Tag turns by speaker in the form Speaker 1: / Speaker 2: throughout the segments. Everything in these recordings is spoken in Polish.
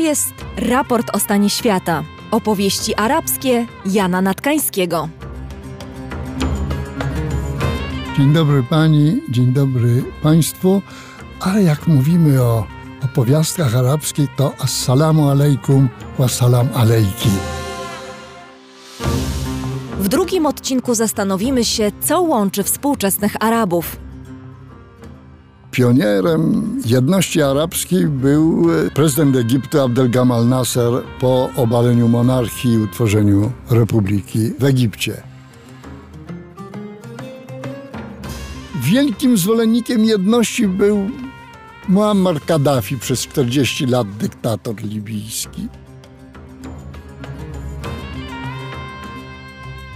Speaker 1: jest raport o stanie świata. Opowieści arabskie Jana Natkańskiego.
Speaker 2: Dzień dobry pani, dzień dobry państwu. Ale jak mówimy o opowiastkach arabskich, to assalamu alaikum wa salam alejki.
Speaker 1: W drugim odcinku zastanowimy się, co łączy współczesnych Arabów.
Speaker 2: Pionierem jedności arabskiej był prezydent Egiptu Abdel Gamal Nasser po obaleniu monarchii i utworzeniu republiki w Egipcie. Wielkim zwolennikiem jedności był Muammar Kaddafi, przez 40 lat dyktator libijski.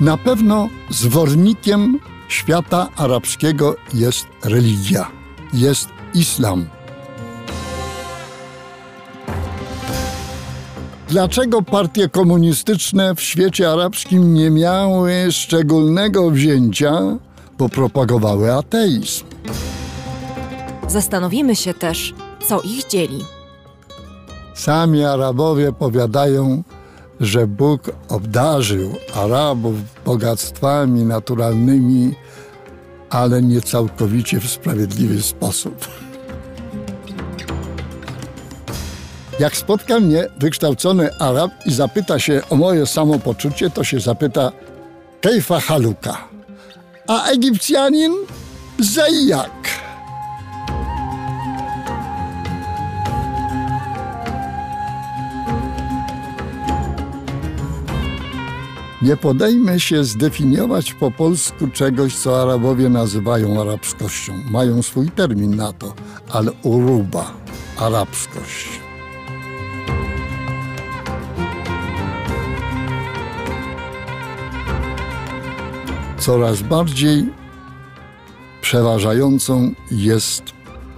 Speaker 2: Na pewno zwornikiem świata arabskiego jest religia, jest islam. Dlaczego partie komunistyczne w świecie arabskim nie miały szczególnego wzięcia, bo propagowały ateizm?
Speaker 1: Zastanowimy się też, co ich dzieli.
Speaker 2: Sami Arabowie powiadają, że Bóg obdarzył Arabów bogactwami naturalnymi, ale nie całkowicie w sprawiedliwy sposób. Jak spotka mnie wykształcony Arab i zapyta się o moje samopoczucie, to się zapyta Kejfa Haluka. A Egipcjanin Zajjak. Nie podejmę się zdefiniować po polsku czegoś, co Arabowie nazywają arabskością. Mają swój termin na to, ale uruba, arabskość. Coraz bardziej przeważającą jest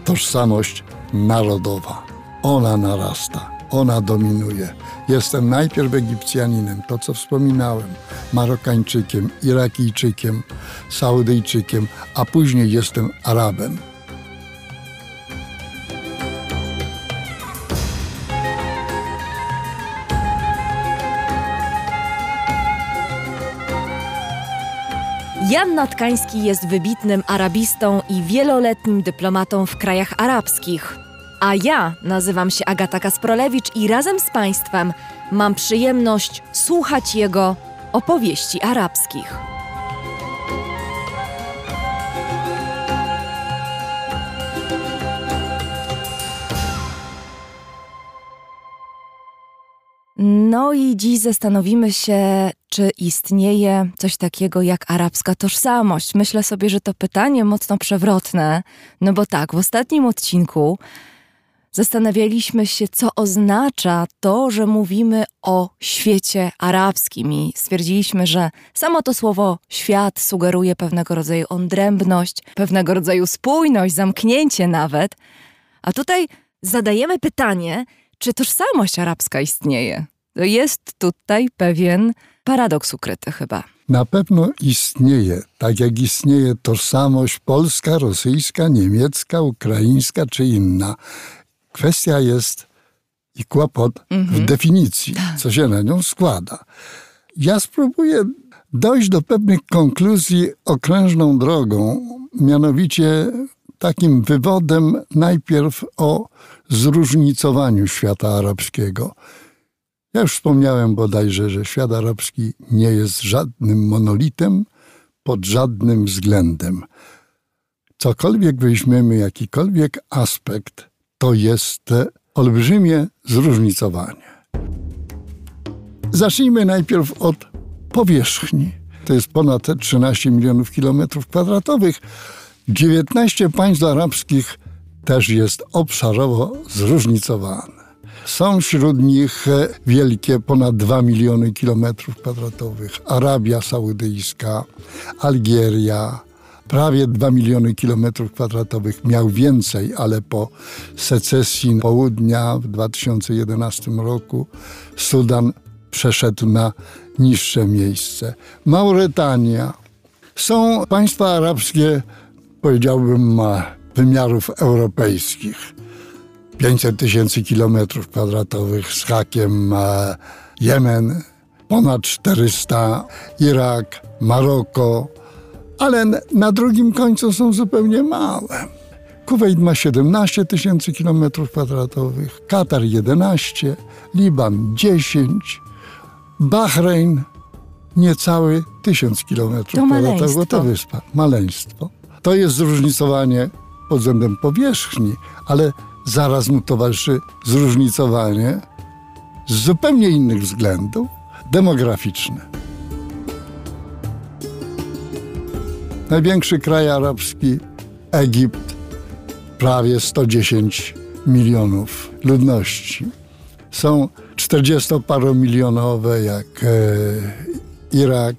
Speaker 2: tożsamość narodowa. Ona narasta, ona dominuje. Jestem najpierw Egipcjaninem, to co wspominałem, Marokańczykiem, Irakijczykiem, Saudyjczykiem, a później jestem Arabem.
Speaker 1: Jan Natkański jest wybitnym arabistą i wieloletnim dyplomatą w krajach arabskich. A ja nazywam się Agata Kasprolewicz i razem z Państwem mam przyjemność słuchać jego opowieści arabskich. No i dziś zastanowimy się, czy istnieje coś takiego jak arabska tożsamość. Myślę sobie, że to pytanie mocno przewrotne, no bo tak, w ostatnim odcinku zastanawialiśmy się, co oznacza to, że mówimy o świecie arabskim i stwierdziliśmy, że samo to słowo świat sugeruje pewnego rodzaju odrębność, pewnego rodzaju spójność, zamknięcie nawet. A tutaj zadajemy pytanie, czy tożsamość arabska istnieje? Jest tutaj pewien paradoks ukryty chyba.
Speaker 2: Na pewno istnieje, tak jak istnieje tożsamość polska, rosyjska, niemiecka, ukraińska czy inna. Kwestia jest i kłopot mhm. w definicji, tak. co się na nią składa. Ja spróbuję dojść do pewnych konkluzji okrężną drogą, mianowicie takim wywodem najpierw o zróżnicowaniu świata arabskiego. Ja już wspomniałem bodajże, że świat arabski nie jest żadnym monolitem pod żadnym względem. Cokolwiek weźmiemy, jakikolwiek aspekt, to jest olbrzymie zróżnicowanie. Zacznijmy najpierw od powierzchni. To jest ponad 13 milionów kilometrów kwadratowych. 19 państw arabskich też jest obszarowo zróżnicowane. Są wśród nich wielkie, ponad 2 miliony kilometrów kwadratowych. Arabia Saudyjska, Algieria, prawie 2 miliony kilometrów kwadratowych. Miał więcej, ale po secesji południa w 2011 roku Sudan przeszedł na niższe miejsce. Mauretania. Są państwa arabskie, powiedziałbym, wymiarów europejskich. 500 tysięcy kilometrów kwadratowych z hakiem, Jemen ponad 400, Irak, Maroko, ale na drugim końcu są zupełnie małe. Kuwait ma 17 tysięcy kilometrów kwadratowych, Katar 11, Liban 10, Bahrein niecały tysiąc kilometrów kwadratowych. To wyspa, maleństwo. To jest zróżnicowanie pod względem powierzchni, ale zaraz mu towarzyszy zróżnicowanie z zupełnie innych względów demograficzne. Największy kraj arabski, Egipt, prawie 110 milionów ludności. Są 40-paromilionowe jak e, Irak,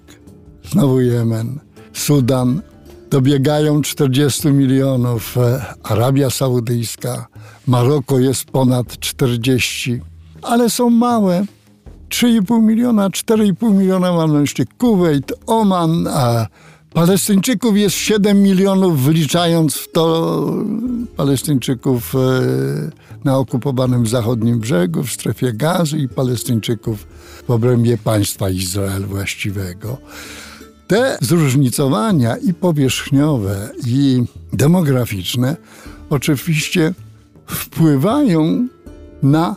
Speaker 2: znowu Jemen, Sudan. Dobiegają 40 milionów e, Arabia Saudyjska, Maroko jest ponad 40, ale są małe. 3,5 miliona, 4,5 miliona mam na myśli Kuwait, Oman, a Palestyńczyków jest 7 milionów, wliczając w to Palestyńczyków e, na okupowanym zachodnim brzegu, w strefie gazy i Palestyńczyków w obrębie państwa Izrael właściwego. Te zróżnicowania i powierzchniowe, i demograficzne oczywiście wpływają na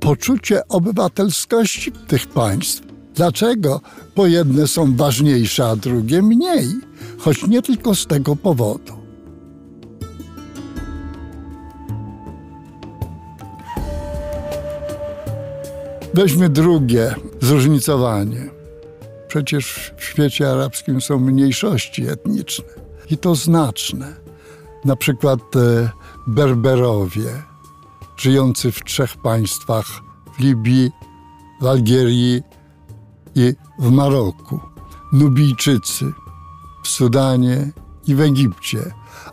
Speaker 2: poczucie obywatelskości tych państw. Dlaczego? Bo jedne są ważniejsze, a drugie mniej, choć nie tylko z tego powodu. Weźmy drugie zróżnicowanie. Przecież w świecie arabskim są mniejszości etniczne i to znaczne. Na przykład e, Berberowie, żyjący w trzech państwach w Libii, w Algierii i w Maroku. Nubijczycy w Sudanie i w Egipcie.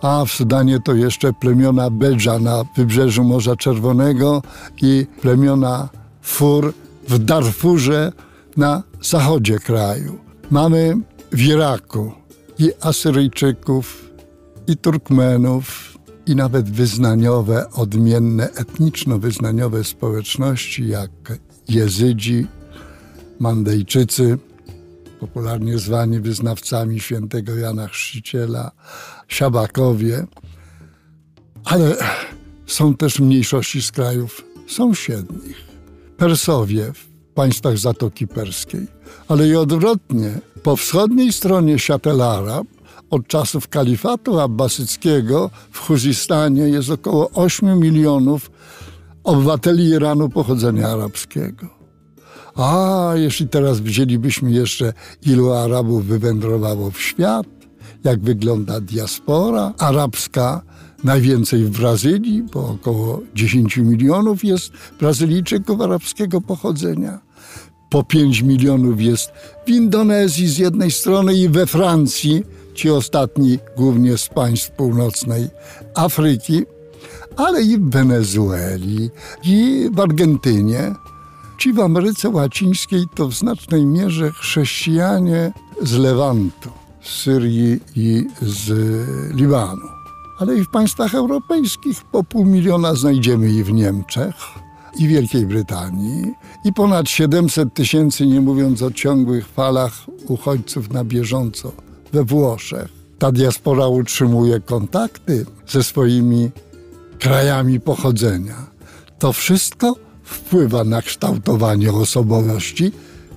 Speaker 2: A w Sudanie to jeszcze plemiona Bedża na wybrzeżu Morza Czerwonego i plemiona Fur w Darfurze na zachodzie kraju. Mamy w Iraku i Asyryjczyków, i Turkmenów, i nawet wyznaniowe, odmienne, etniczno-wyznaniowe społeczności jak Jezydzi, Mandejczycy, popularnie zwani wyznawcami świętego Jana Chrzciciela, Siabakowie, ale są też mniejszości z krajów sąsiednich. Persowie w państwach Zatoki Perskiej, ale i odwrotnie. Po wschodniej stronie Siatel Arab od czasów kalifatu abbasyckiego w Chuzistanie jest około 8 milionów obywateli Iranu pochodzenia arabskiego. A jeśli teraz wzięlibyśmy jeszcze, ilu Arabów wywędrowało w świat, jak wygląda diaspora arabska, najwięcej w Brazylii, bo około 10 milionów jest Brazylijczyków arabskiego pochodzenia. Po 5 milionów jest w Indonezji z jednej strony i we Francji, ci ostatni głównie z państw północnej Afryki, ale i w Wenezueli, i w Argentynie. Ci w Ameryce Łacińskiej to w znacznej mierze chrześcijanie z Lewantu, z Syrii i z Libanu. Ale i w państwach europejskich po pół miliona znajdziemy i w Niemczech, i Wielkiej Brytanii, i ponad 700 tysięcy, nie mówiąc o ciągłych falach uchodźców na bieżąco we Włoszech. Ta diaspora utrzymuje kontakty ze swoimi krajami pochodzenia. To wszystko wpływa na kształtowanie osobowości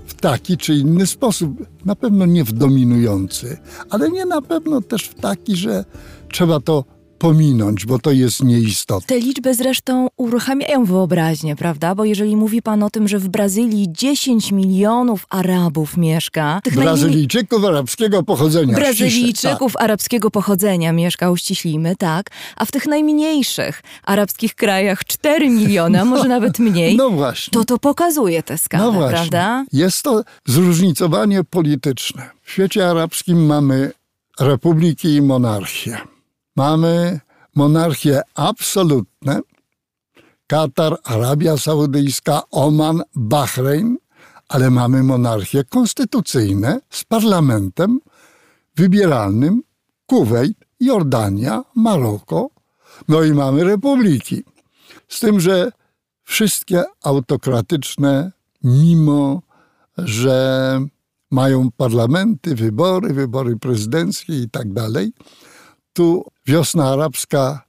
Speaker 2: w taki czy inny sposób. Na pewno nie w dominujący, ale nie na pewno też w taki, że trzeba to pominąć, bo to jest nieistotne.
Speaker 1: Te liczby zresztą uruchamiają wyobraźnię, prawda? Bo jeżeli mówi pan o tym, że w Brazylii 10 milionów Arabów mieszka...
Speaker 2: Brazylijczyków najmniej... arabskiego pochodzenia.
Speaker 1: Brazylijczyków tak. arabskiego pochodzenia mieszka, uściślimy, tak. A w tych najmniejszych arabskich krajach 4 miliona, może no, nawet mniej.
Speaker 2: No właśnie.
Speaker 1: To to pokazuje tę skalę, no właśnie. prawda?
Speaker 2: Jest to zróżnicowanie polityczne. W świecie arabskim mamy republiki i monarchię. Mamy monarchie absolutne, Katar, Arabia Saudyjska, Oman, Bahrein, ale mamy monarchie konstytucyjne z parlamentem wybieralnym, Kuwejt, Jordania, Maroko, no i mamy republiki. Z tym, że wszystkie autokratyczne, mimo że mają parlamenty, wybory, wybory prezydenckie i tak dalej, tu wiosna arabska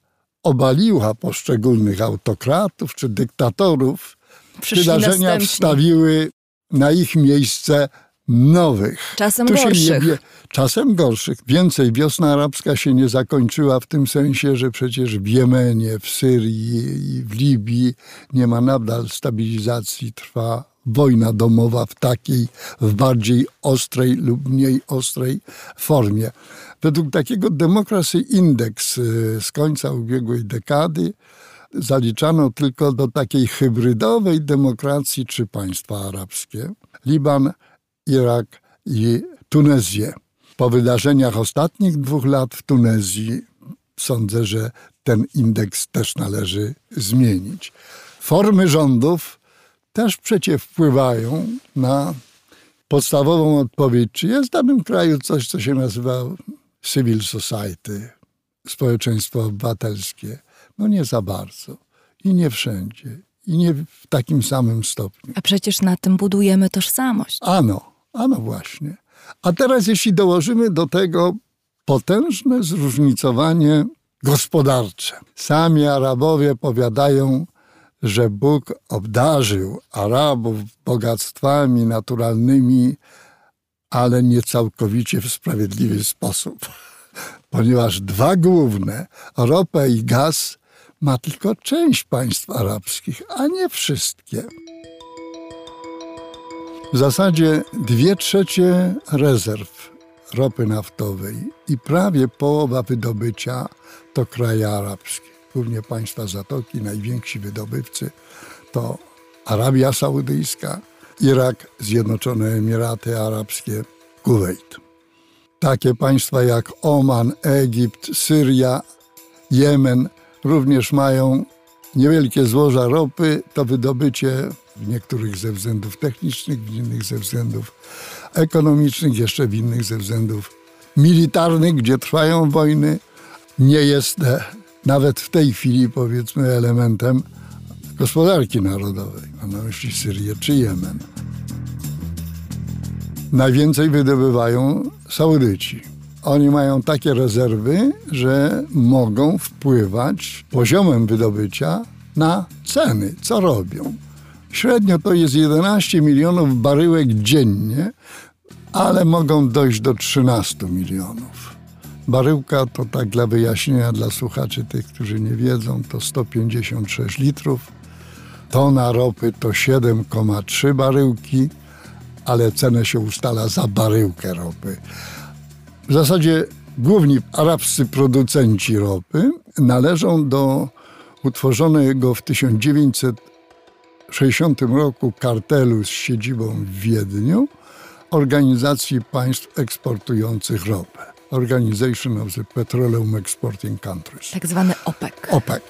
Speaker 2: obaliła poszczególnych autokratów czy dyktatorów.
Speaker 1: Przyszli
Speaker 2: Wydarzenia
Speaker 1: następni.
Speaker 2: wstawiły na ich miejsce nowych.
Speaker 1: Czasem
Speaker 2: Tu nie
Speaker 1: gorszych.
Speaker 2: wie- czasem gorszych. Więcej, wiosna arabska się nie zakończyła w tym sensie, że przecież w Jemenie, w Syrii i w Libii nie ma nadal stabilizacji, trwa wojna domowa w takiej, w bardziej ostrej lub mniej ostrej formie. Według takiego Democracy Index y, z końca ubiegłej dekady zaliczano tylko do takiej hybrydowej demokracji trzy państwa arabskie. Liban, Irak i Tunezję. Po wydarzeniach ostatnich dwóch lat w Tunezji sądzę, że ten indeks też należy zmienić. Formy rządów też przecie wpływają na podstawową odpowiedź, czy jest w danym kraju coś, co się nazywa civil society, społeczeństwo obywatelskie. No nie za bardzo i nie wszędzie i nie w takim samym stopniu.
Speaker 1: A przecież na tym budujemy tożsamość.
Speaker 2: Ano, ano właśnie. A teraz jeśli dołożymy do tego potężne zróżnicowanie gospodarcze. Sami Arabowie powiadają, że Bóg obdarzył Arabów bogactwami naturalnymi, ale nie całkowicie w sprawiedliwy sposób. Ponieważ dwa główne, ropę i gaz, ma tylko część państw arabskich, a nie wszystkie. W zasadzie dwie trzecie rezerw ropy naftowej i prawie połowa wydobycia to kraje arabskie. Głównie państwa Zatoki, najwięksi wydobywcy to Arabia Saudyjska, Irak, Zjednoczone Emiraty Arabskie, Kuwait. Takie państwa jak Oman, Egipt, Syria, Jemen również mają niewielkie złoża ropy, to wydobycie w niektórych ze względów technicznych, w innych ze względów ekonomicznych, jeszcze w innych ze względów militarnych, gdzie trwają wojny, nie jest e, nawet w tej chwili powiedzmy elementem gospodarki narodowej. Mam na myśli Syrię czy Jemen. Najwięcej wydobywają Saudyci. Oni mają takie rezerwy, że mogą wpływać poziomem wydobycia na ceny, co robią. Średnio to jest 11 milionów baryłek dziennie, ale mogą dojść do 13 milionów. Baryłka to tak dla wyjaśnienia dla słuchaczy, tych, którzy nie wiedzą, to 156 litrów. Tona ropy to 7,3 baryłki, ale cenę się ustala za baryłkę ropy. W zasadzie główni arabscy producenci ropy należą do utworzonego w 1960 roku kartelu z siedzibą w Wiedniu Organizacji Państw Eksportujących Ropę. Organization of the Petroleum Exporting Countries.
Speaker 1: Tak zwany OPEC.
Speaker 2: OPEC.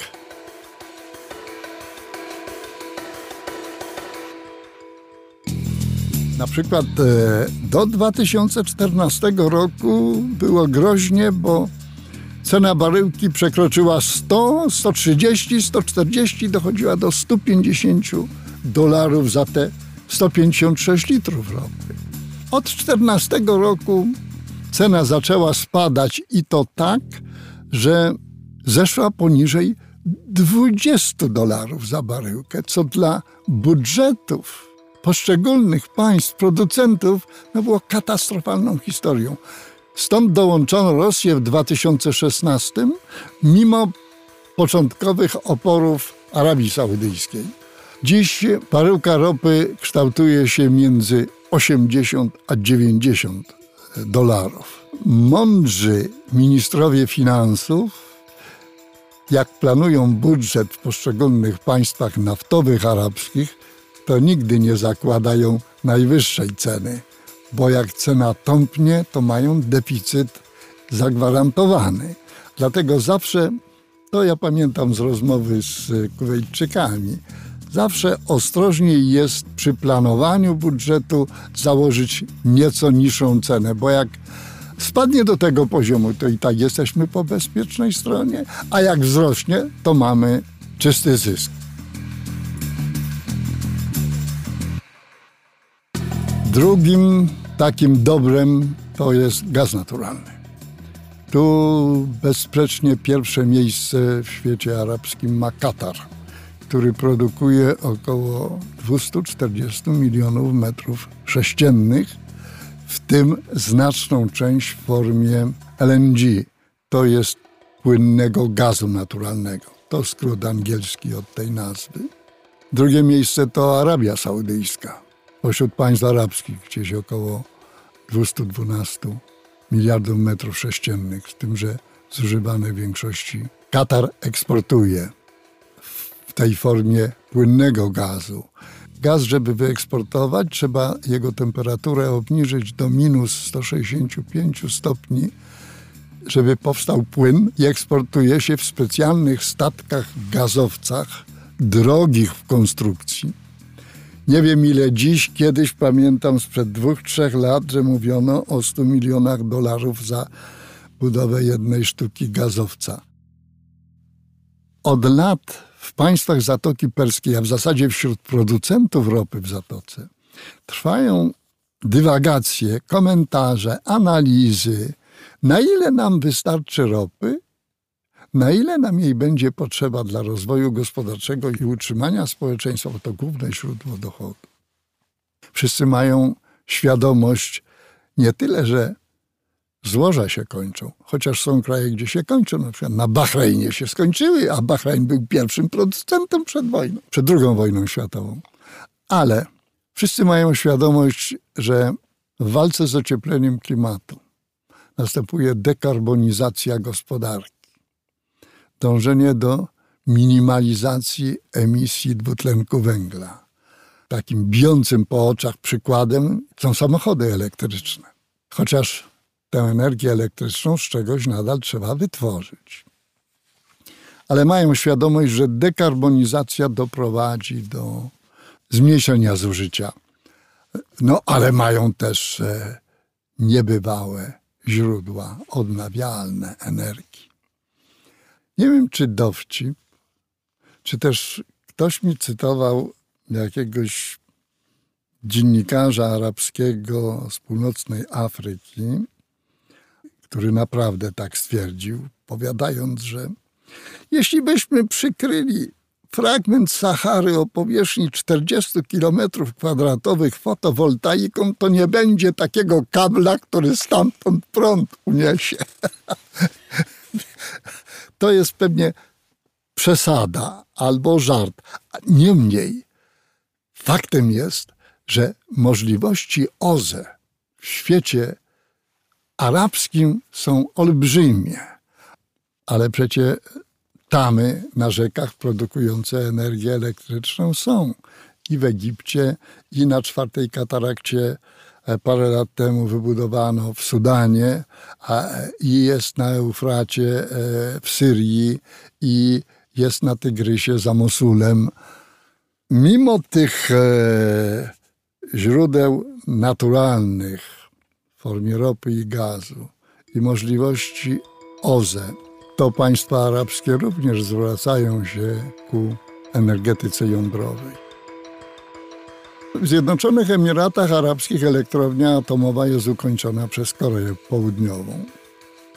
Speaker 2: Na przykład e, do 2014 roku było groźnie, bo cena baryłki przekroczyła 100, 130, 140, dochodziła do 150 dolarów za te 156 litrów ropy. Od 2014 roku cena zaczęła spadać i to tak, że zeszła poniżej 20 dolarów za baryłkę, co dla budżetów poszczególnych państw, producentów, no było katastrofalną historią. Stąd dołączono Rosję w 2016, mimo początkowych oporów Arabii Saudyjskiej. Dziś baryłka ropy kształtuje się między 80 a 90 dolarów. Mądrzy ministrowie finansów, jak planują budżet w poszczególnych państwach naftowych arabskich, to nigdy nie zakładają najwyższej ceny, bo jak cena tąpnie, to mają deficyt zagwarantowany. Dlatego zawsze, to ja pamiętam z rozmowy z Kuwejczykami, zawsze ostrożniej jest przy planowaniu budżetu założyć nieco niższą cenę, bo jak spadnie do tego poziomu, to i tak jesteśmy po bezpiecznej stronie, a jak wzrośnie, to mamy czysty zysk. Drugim takim dobrem to jest gaz naturalny. Tu bezsprzecznie pierwsze miejsce w świecie arabskim ma Katar, który produkuje około 240 milionów metrów sześciennych, w tym znaczną część w formie LNG. To jest płynnego gazu naturalnego. To skrót angielski od tej nazwy. Drugie miejsce to Arabia Saudyjska. Pośród państw arabskich gdzieś około 212 miliardów metrów sześciennych, z tym, że zużywane w większości Katar eksportuje w tej formie płynnego gazu. Gaz, żeby wyeksportować, trzeba jego temperaturę obniżyć do minus 165 stopni, żeby powstał płyn i eksportuje się w specjalnych statkach gazowcach, drogich w konstrukcji. Nie wiem ile dziś, kiedyś pamiętam sprzed dwóch, trzech lat, że mówiono o 100 milionach dolarów za budowę jednej sztuki gazowca. Od lat w państwach Zatoki Perskiej, a w zasadzie wśród producentów ropy w Zatoce, trwają dywagacje, komentarze, analizy, na ile nam wystarczy ropy, na ile nam jej będzie potrzeba dla rozwoju gospodarczego i utrzymania społeczeństwa, bo to główne źródło dochodu. Wszyscy mają świadomość nie tyle, że złoża się kończą, chociaż są kraje, gdzie się kończą, na przykład na Bahrajnie się skończyły, a Bahrajn był pierwszym producentem przed wojną, przed drugą wojną światową. Ale wszyscy mają świadomość, że w walce z ociepleniem klimatu następuje dekarbonizacja gospodarki, dążenie do minimalizacji emisji dwutlenku węgla. Takim bijącym po oczach przykładem są samochody elektryczne. Chociaż tę energię elektryczną z czegoś nadal trzeba wytworzyć. Ale mają świadomość, że dekarbonizacja doprowadzi do zmniejszenia zużycia. No, ale mają też e, niebywałe źródła odnawialne energii. Nie wiem, czy dowcip, czy też ktoś mi cytował jakiegoś dziennikarza arabskiego z północnej Afryki, który naprawdę tak stwierdził, powiadając, że jeśli byśmy przykryli fragment Sahary o powierzchni 40 km kwadratowych fotowoltaiką, to nie będzie takiego kabla, który stamtąd prąd uniesie. to jest pewnie przesada albo żart. Niemniej faktem jest, że możliwości OZE w świecie arabskim są olbrzymie, ale przecie tamy na rzekach produkujące energię elektryczną są. I w Egipcie, i na czwartej katarakcie parę lat temu wybudowano w Sudanie, a, i jest na Eufracie e, w Syrii, i jest na Tygrysie za Mosulem. Mimo tych e, źródeł naturalnych w formie ropy i gazu i możliwości OZE, to państwa arabskie również zwracają się ku energetyce jądrowej. W Zjednoczonych Emiratach Arabskich elektrownia atomowa jest ukończona przez Koreę Południową.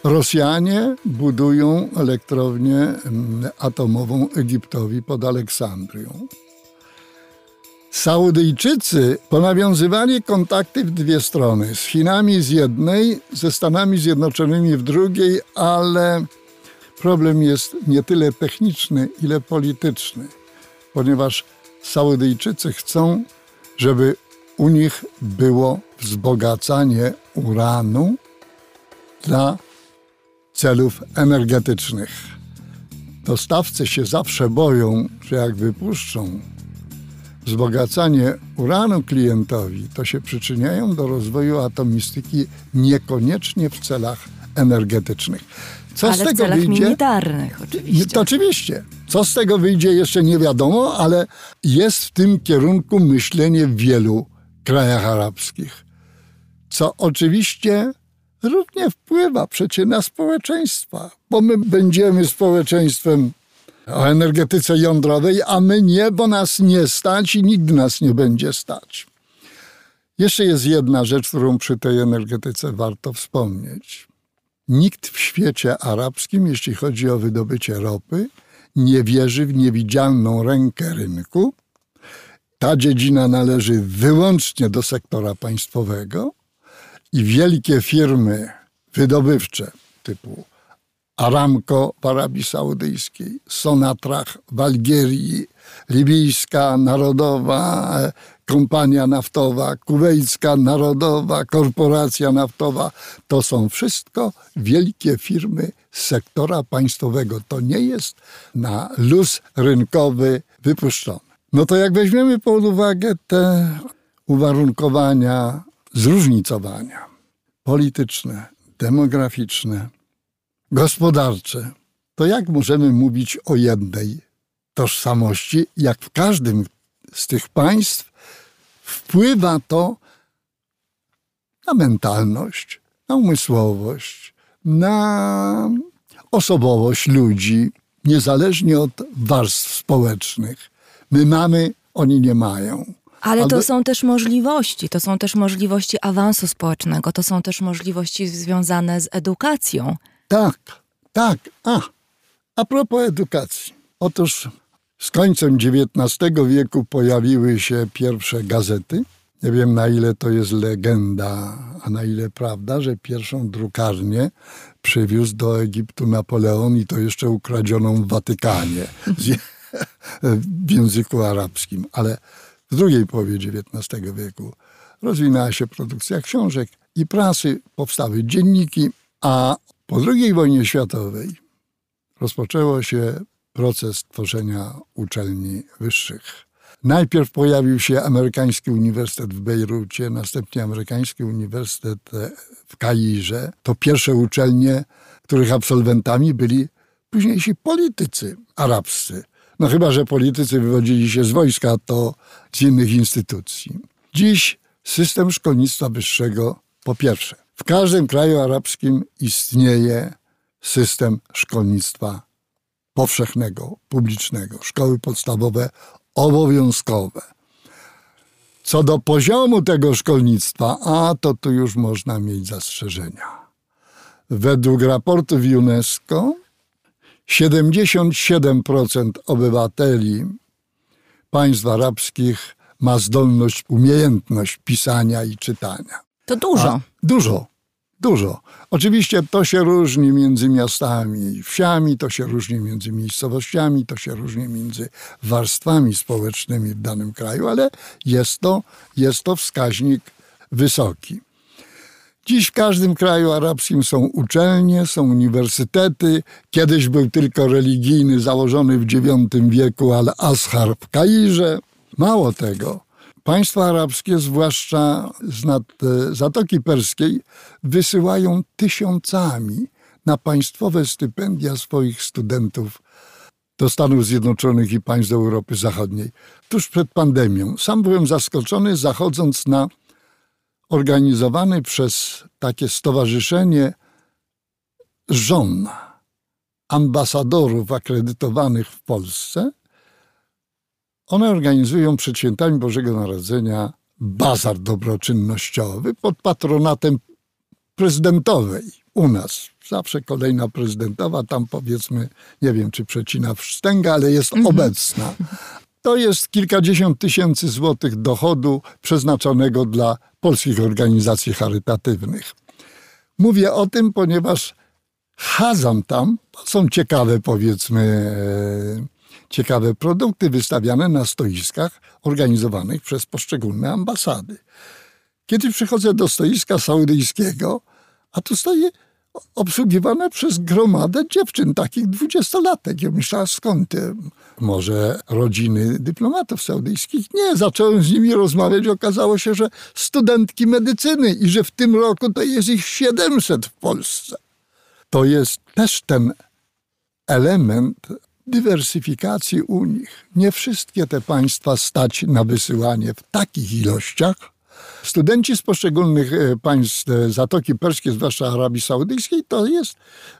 Speaker 2: Rosjanie budują elektrownię mm, atomową Egiptowi pod Aleksandrią. Saudyjczycy ponawiązywali kontakty w dwie strony. Z Chinami z jednej, ze Stanami Zjednoczonymi w drugiej, ale problem jest nie tyle techniczny, ile polityczny, ponieważ Saudyjczycy chcą, żeby u nich było wzbogacanie uranu dla celów energetycznych. Dostawcy się zawsze boją, że jak wypuszczą wzbogacanie uranu klientowi, to się przyczyniają do rozwoju atomistyki niekoniecznie w celach energetycznych.
Speaker 1: Co ale z tego w celach wyjdzie? militarnych oczywiście.
Speaker 2: To oczywiście. Co z tego wyjdzie jeszcze nie wiadomo, ale jest w tym kierunku myślenie w wielu krajach arabskich. Co oczywiście równie wpływa przecie na społeczeństwa, bo my będziemy społeczeństwem o energetyce jądrowej, a my nie, bo nas nie stać i nigdy nas nie będzie stać. Jeszcze jest jedna rzecz, którą przy tej energetyce warto wspomnieć. Nikt w świecie arabskim, jeśli chodzi o wydobycie ropy, nie wierzy w niewidzialną rękę rynku. Ta dziedzina należy wyłącznie do sektora państwowego i wielkie firmy wydobywcze typu Aramco w Arabii Saudyjskiej, Sonatrach w Algierii, Libijska Narodowa Kompania Naftowa, Kuwejska Narodowa Korporacja Naftowa. To są wszystko wielkie firmy sektora państwowego. To nie jest na luz rynkowy wypuszczone. No to jak weźmiemy pod uwagę te uwarunkowania zróżnicowania polityczne, demograficzne, gospodarcze, to jak możemy mówić o jednej tożsamości, jak w każdym z tych państw wpływa to na mentalność, na umysłowość, na osobowość ludzi, niezależnie od warstw społecznych. My mamy, oni nie mają.
Speaker 1: Ale to są też możliwości, to są też możliwości awansu społecznego, to są też możliwości związane z edukacją.
Speaker 2: Tak, tak. A, a propos edukacji. Otóż z końcem XIX wieku pojawiły się pierwsze gazety. Nie wiem na ile to jest legenda, a na ile prawda, że pierwszą drukarnię przywiózł do Egiptu Napoleon i to jeszcze ukradzioną w Watykanie w języku arabskim. Ale w drugiej połowie XIX wieku rozwinęła się produkcja książek i prasy, powstały dzienniki, a po II wojnie światowej rozpoczęło się proces tworzenia uczelni wyższych. Najpierw pojawił się amerykański uniwersytet w Bejrucie, następnie amerykański uniwersytet w Kairze. To pierwsze uczelnie, których absolwentami byli późniejsi politycy arabscy. No chyba, że politycy wywodzili się z wojska, to z innych instytucji. Dziś system szkolnictwa wyższego po pierwsze, w każdym kraju arabskim istnieje system szkolnictwa powszechnego, publicznego, szkoły podstawowe obowiązkowe. Co do poziomu tego szkolnictwa, a to tu już można mieć zastrzeżenia. Według raportów UNESCO 77% obywateli państw arabskich ma zdolność, umiejętność pisania i czytania.
Speaker 1: To dużo. A,
Speaker 2: dużo. Dużo. Oczywiście to się różni między miastami wsiami, to się różni między miejscowościami, to się różni między warstwami społecznymi w danym kraju, ale jest to, jest to wskaźnik wysoki. Dziś w każdym kraju arabskim są uczelnie, są uniwersytety. Kiedyś był tylko religijny, założony w IX wieku Al-Azhar w Kairze. Mało tego, Państwa arabskie, zwłaszcza z nad e, Zatoki Perskiej, wysyłają tysiącami na państwowe stypendia swoich studentów do Stanów Zjednoczonych i państw Europy Zachodniej. Tuż przed pandemią sam byłem zaskoczony, zachodząc na organizowany przez takie stowarzyszenie żon ambasadorów akredytowanych w Polsce one organizują przed świętami Bożego Narodzenia bazar dobroczynnościowy pod patronatem prezydentowej u nas. Zawsze kolejna prezydentowa, tam powiedzmy, nie wiem czy przecina wstęga, ale jest mhm. obecna. To jest kilkadziesiąt tysięcy złotych dochodu przeznaczonego dla polskich organizacji charytatywnych. Mówię o tym, ponieważ chadzam tam, są ciekawe powiedzmy ciekawe produkty wystawiane na stoiskach organizowanych przez poszczególne ambasady. Kiedy przychodzę do stoiska saudyjskiego, a tu stoi obsługiwane przez gromadę dziewczyn, takich dwudziestolatek. Ja myślałem, skąd? Może rodziny dyplomatów saudyjskich? Nie, zacząłem z nimi rozmawiać. Okazało się, że studentki medycyny i że w tym roku to jest ich 700 w Polsce. To jest też ten element dywersyfikacji u nich. Nie wszystkie te państwa stać na wysyłanie w takich ilościach. Studenci z poszczególnych e, państw e, Zatoki Perskiej, zwłaszcza Arabii Saudyjskiej, to jest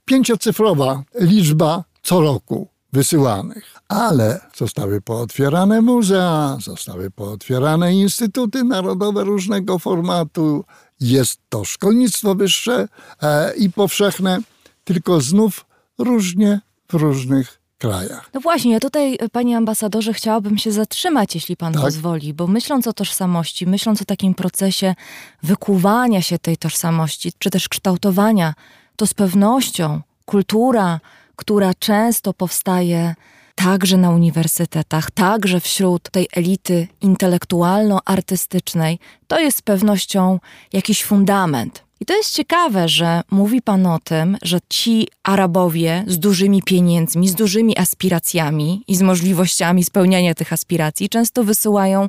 Speaker 2: pięciocyfrowa liczba co roku wysyłanych. Ale zostały pootwierane muzea, zostały pootwierane instytuty narodowe różnego formatu, jest to szkolnictwo wyższe e, i powszechne, tylko znów różnie w różnych krajach.
Speaker 1: No właśnie, ja tutaj, panie ambasadorze, chciałabym się zatrzymać, jeśli pan
Speaker 2: Tak.
Speaker 1: pozwoli, bo myśląc o tożsamości, myśląc o takim procesie wykuwania się tej tożsamości, czy też kształtowania, to z pewnością kultura, która często powstaje także na uniwersytetach, także wśród tej elity intelektualno-artystycznej, to jest z pewnością jakiś fundament. I to jest ciekawe, że mówi Pan o tym, że ci Arabowie z dużymi pieniędzmi, z dużymi aspiracjami i z możliwościami spełniania tych aspiracji często wysyłają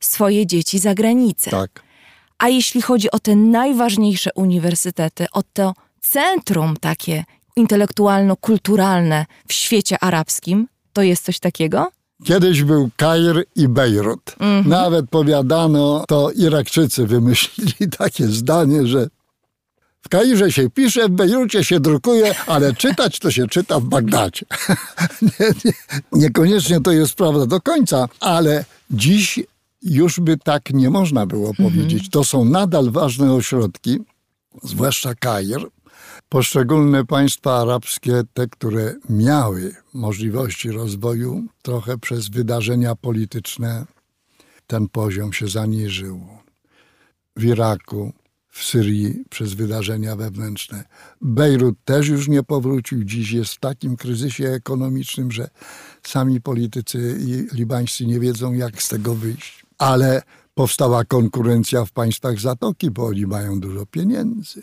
Speaker 1: swoje dzieci za granicę.
Speaker 2: Tak.
Speaker 1: A jeśli chodzi o te najważniejsze uniwersytety, o to centrum takie intelektualno-kulturalne w świecie arabskim, to jest coś takiego?
Speaker 2: Kiedyś był Kair i Bejrut. Nawet powiadano, to Irakczycy wymyślili takie zdanie, że w Kairze się pisze, w Bejrucie się drukuje, ale czytać to się czyta w Bagdadzie. nie, nie, niekoniecznie to jest prawda do końca, ale dziś już by tak nie można było powiedzieć. To są nadal ważne ośrodki, zwłaszcza Kair. Poszczególne państwa arabskie, te, które miały możliwości rozwoju, trochę przez wydarzenia polityczne ten poziom się zaniżył. W Iraku, w Syrii przez wydarzenia wewnętrzne. Bejrut też już nie powrócił. Dziś jest w takim kryzysie ekonomicznym, że sami politycy libańscy nie wiedzą, jak z tego wyjść. Ale powstała konkurencja w państwach Zatoki, bo oni mają dużo pieniędzy.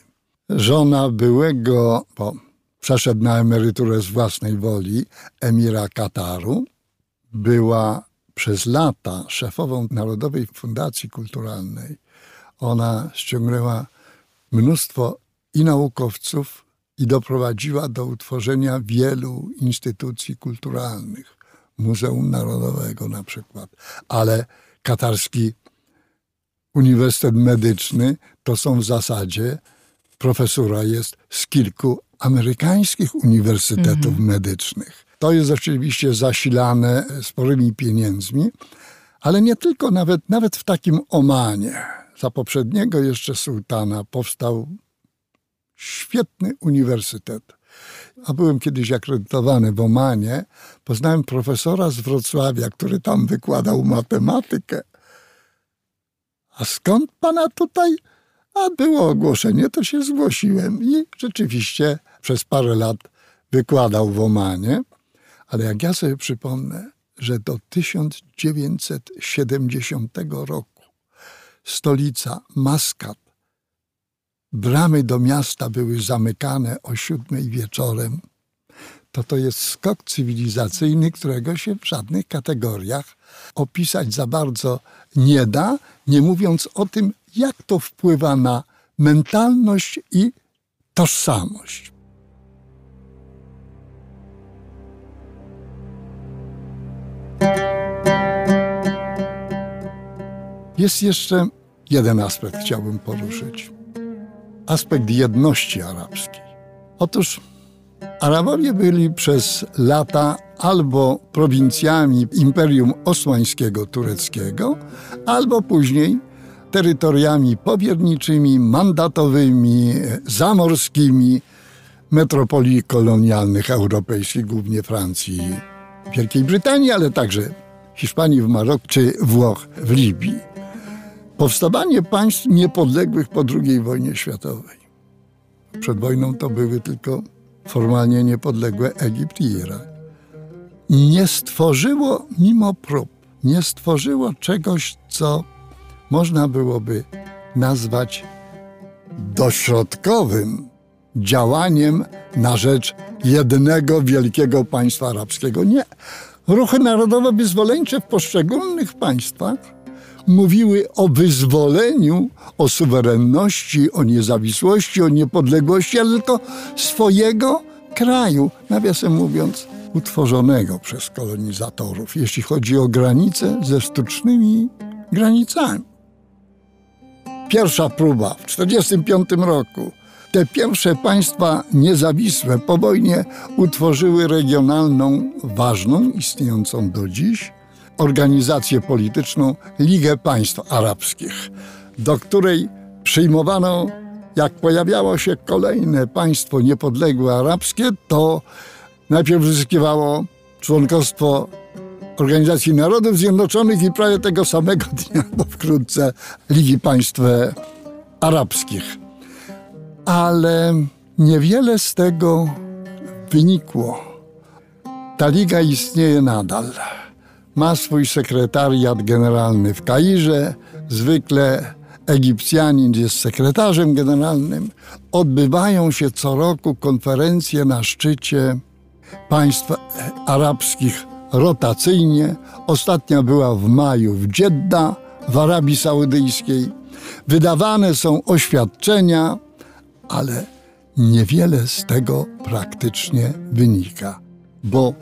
Speaker 2: Żona byłego, bo przeszedł na emeryturę z własnej woli, emira Kataru, była przez lata szefową Narodowej Fundacji Kulturalnej. Ona ściągnęła mnóstwo i naukowców i doprowadziła do utworzenia wielu instytucji kulturalnych. Muzeum Narodowego na przykład. Ale katarski Uniwersytet Medyczny to są w zasadzie profesura jest z kilku amerykańskich uniwersytetów medycznych. To jest oczywiście zasilane sporymi pieniędzmi, ale nie tylko, nawet, nawet w takim Omanie. Za poprzedniego jeszcze sułtana powstał świetny uniwersytet. A byłem kiedyś akredytowany w Omanie. Poznałem profesora z Wrocławia, który tam wykładał matematykę. A skąd pana tutaj? A było ogłoszenie, to się zgłosiłem i rzeczywiście przez parę lat wykładał w Omanie. Ale jak ja sobie przypomnę, że do 1970 roku stolica Maskat, bramy do miasta były zamykane o siódmej wieczorem, to to jest skok cywilizacyjny, którego się w żadnych kategoriach opisać za bardzo nie da, nie mówiąc o tym, jak to wpływa na mentalność i tożsamość. Jest jeszcze jeden aspekt, chciałbym poruszyć. Aspekt jedności arabskiej. Otóż Arabowie byli przez lata albo prowincjami Imperium Osmańskiego Tureckiego, albo później terytoriami powierniczymi, mandatowymi, zamorskimi metropolii kolonialnych europejskich, głównie Francji, Wielkiej Brytanii, ale także Hiszpanii, w Maroku czy Włoch w Libii. Powstawanie państw niepodległych po II wojnie światowej. Przed wojną to były tylko formalnie niepodległe Egipt i Irak. Nie stworzyło, mimo prób, nie stworzyło czegoś, co można byłoby nazwać dośrodkowym działaniem na rzecz jednego wielkiego państwa arabskiego. Nie. Ruchy narodowo-wyzwoleńcze w poszczególnych państwach mówiły o wyzwoleniu, o suwerenności, o niezawisłości, o niepodległości, ale tylko swojego kraju, nawiasem mówiąc, utworzonego przez kolonizatorów, jeśli chodzi o granice ze sztucznymi granicami. Pierwsza próba w 1945 roku Te pierwsze państwa niezawisłe po wojnie utworzyły regionalną, ważną, istniejącą do dziś, organizację polityczną Ligę Państw Arabskich, do której przyjmowano, jak pojawiało się kolejne państwo niepodległe arabskie, to najpierw zyskiwało członkostwo Organizacji Narodów Zjednoczonych i prawie tego samego dnia, bo wkrótce Ligi Państw Arabskich. Ale niewiele z tego wynikło. Ta liga istnieje nadal. Ma swój sekretariat generalny w Kairze. Zwykle Egipcjanin jest sekretarzem generalnym. Odbywają się co roku konferencje na szczycie państw arabskich rotacyjnie. Ostatnia była w maju w Dżedda w Arabii Saudyjskiej. Wydawane są oświadczenia, ale niewiele z tego praktycznie wynika, bo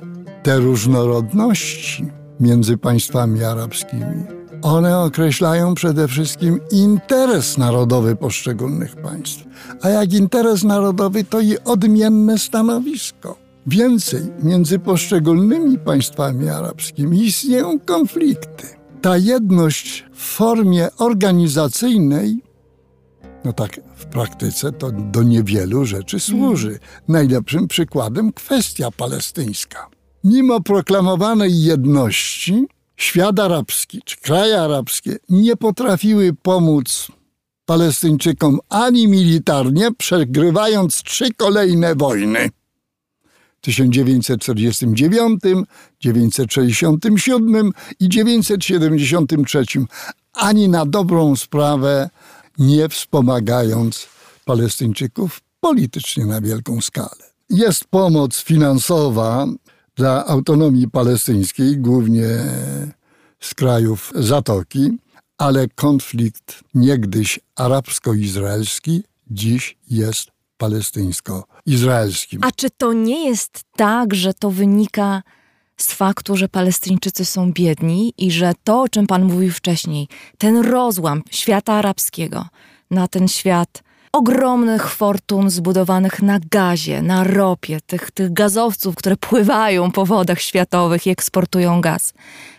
Speaker 2: te różnorodności między państwami arabskimi, one określają przede wszystkim interes narodowy poszczególnych państw. A jak interes narodowy, to i odmienne stanowisko. Więcej, między poszczególnymi państwami arabskimi istnieją konflikty. Ta jedność w formie organizacyjnej, no tak w praktyce, to do niewielu rzeczy służy. Najlepszym przykładem kwestia palestyńska. Mimo proklamowanej jedności, świat arabski czy kraje arabskie nie potrafiły pomóc Palestyńczykom ani militarnie, przegrywając trzy kolejne wojny. 1949, 967 i 973, ani na dobrą sprawę nie wspomagając Palestyńczyków politycznie na wielką skalę. Jest pomoc finansowa dla autonomii palestyńskiej, głównie z krajów Zatoki, ale konflikt niegdyś arabsko-izraelski dziś jest palestyńsko-izraelskim.
Speaker 1: A czy to nie jest tak, że to wynika z faktu, że Palestyńczycy są biedni i że to, o czym Pan mówił wcześniej, ten rozłam świata arabskiego na ten świat ogromnych fortun zbudowanych na gazie, na ropie, tych, tych gazowców, które pływają po wodach światowych i eksportują gaz,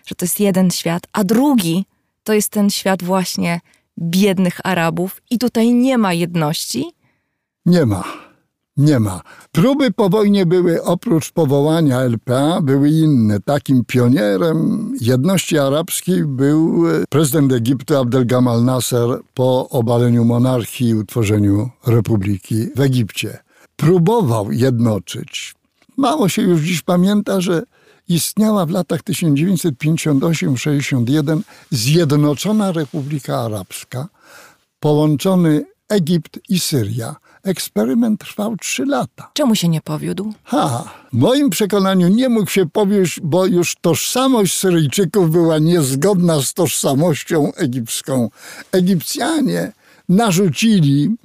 Speaker 1: że to jest jeden świat, a drugi to jest ten świat właśnie biednych Arabów i tutaj nie ma jedności,
Speaker 2: nie ma. Nie ma. Próby po wojnie były oprócz powołania LPA, były inne. Takim pionierem jedności arabskiej był e, prezydent Egiptu Abdel Gamal Nasser po obaleniu monarchii i utworzeniu republiki w Egipcie. Próbował jednoczyć. Mało się już dziś pamięta, że istniała w latach 1958-61 Zjednoczona Republika Arabska, połączony Egipt i Syria – Eksperyment trwał trzy lata.
Speaker 1: Czemu się nie powiódł?
Speaker 2: Ha, w moim przekonaniu nie mógł się powiódł, bo już tożsamość Syryjczyków była niezgodna z tożsamością egipską. Egipcjanie narzucili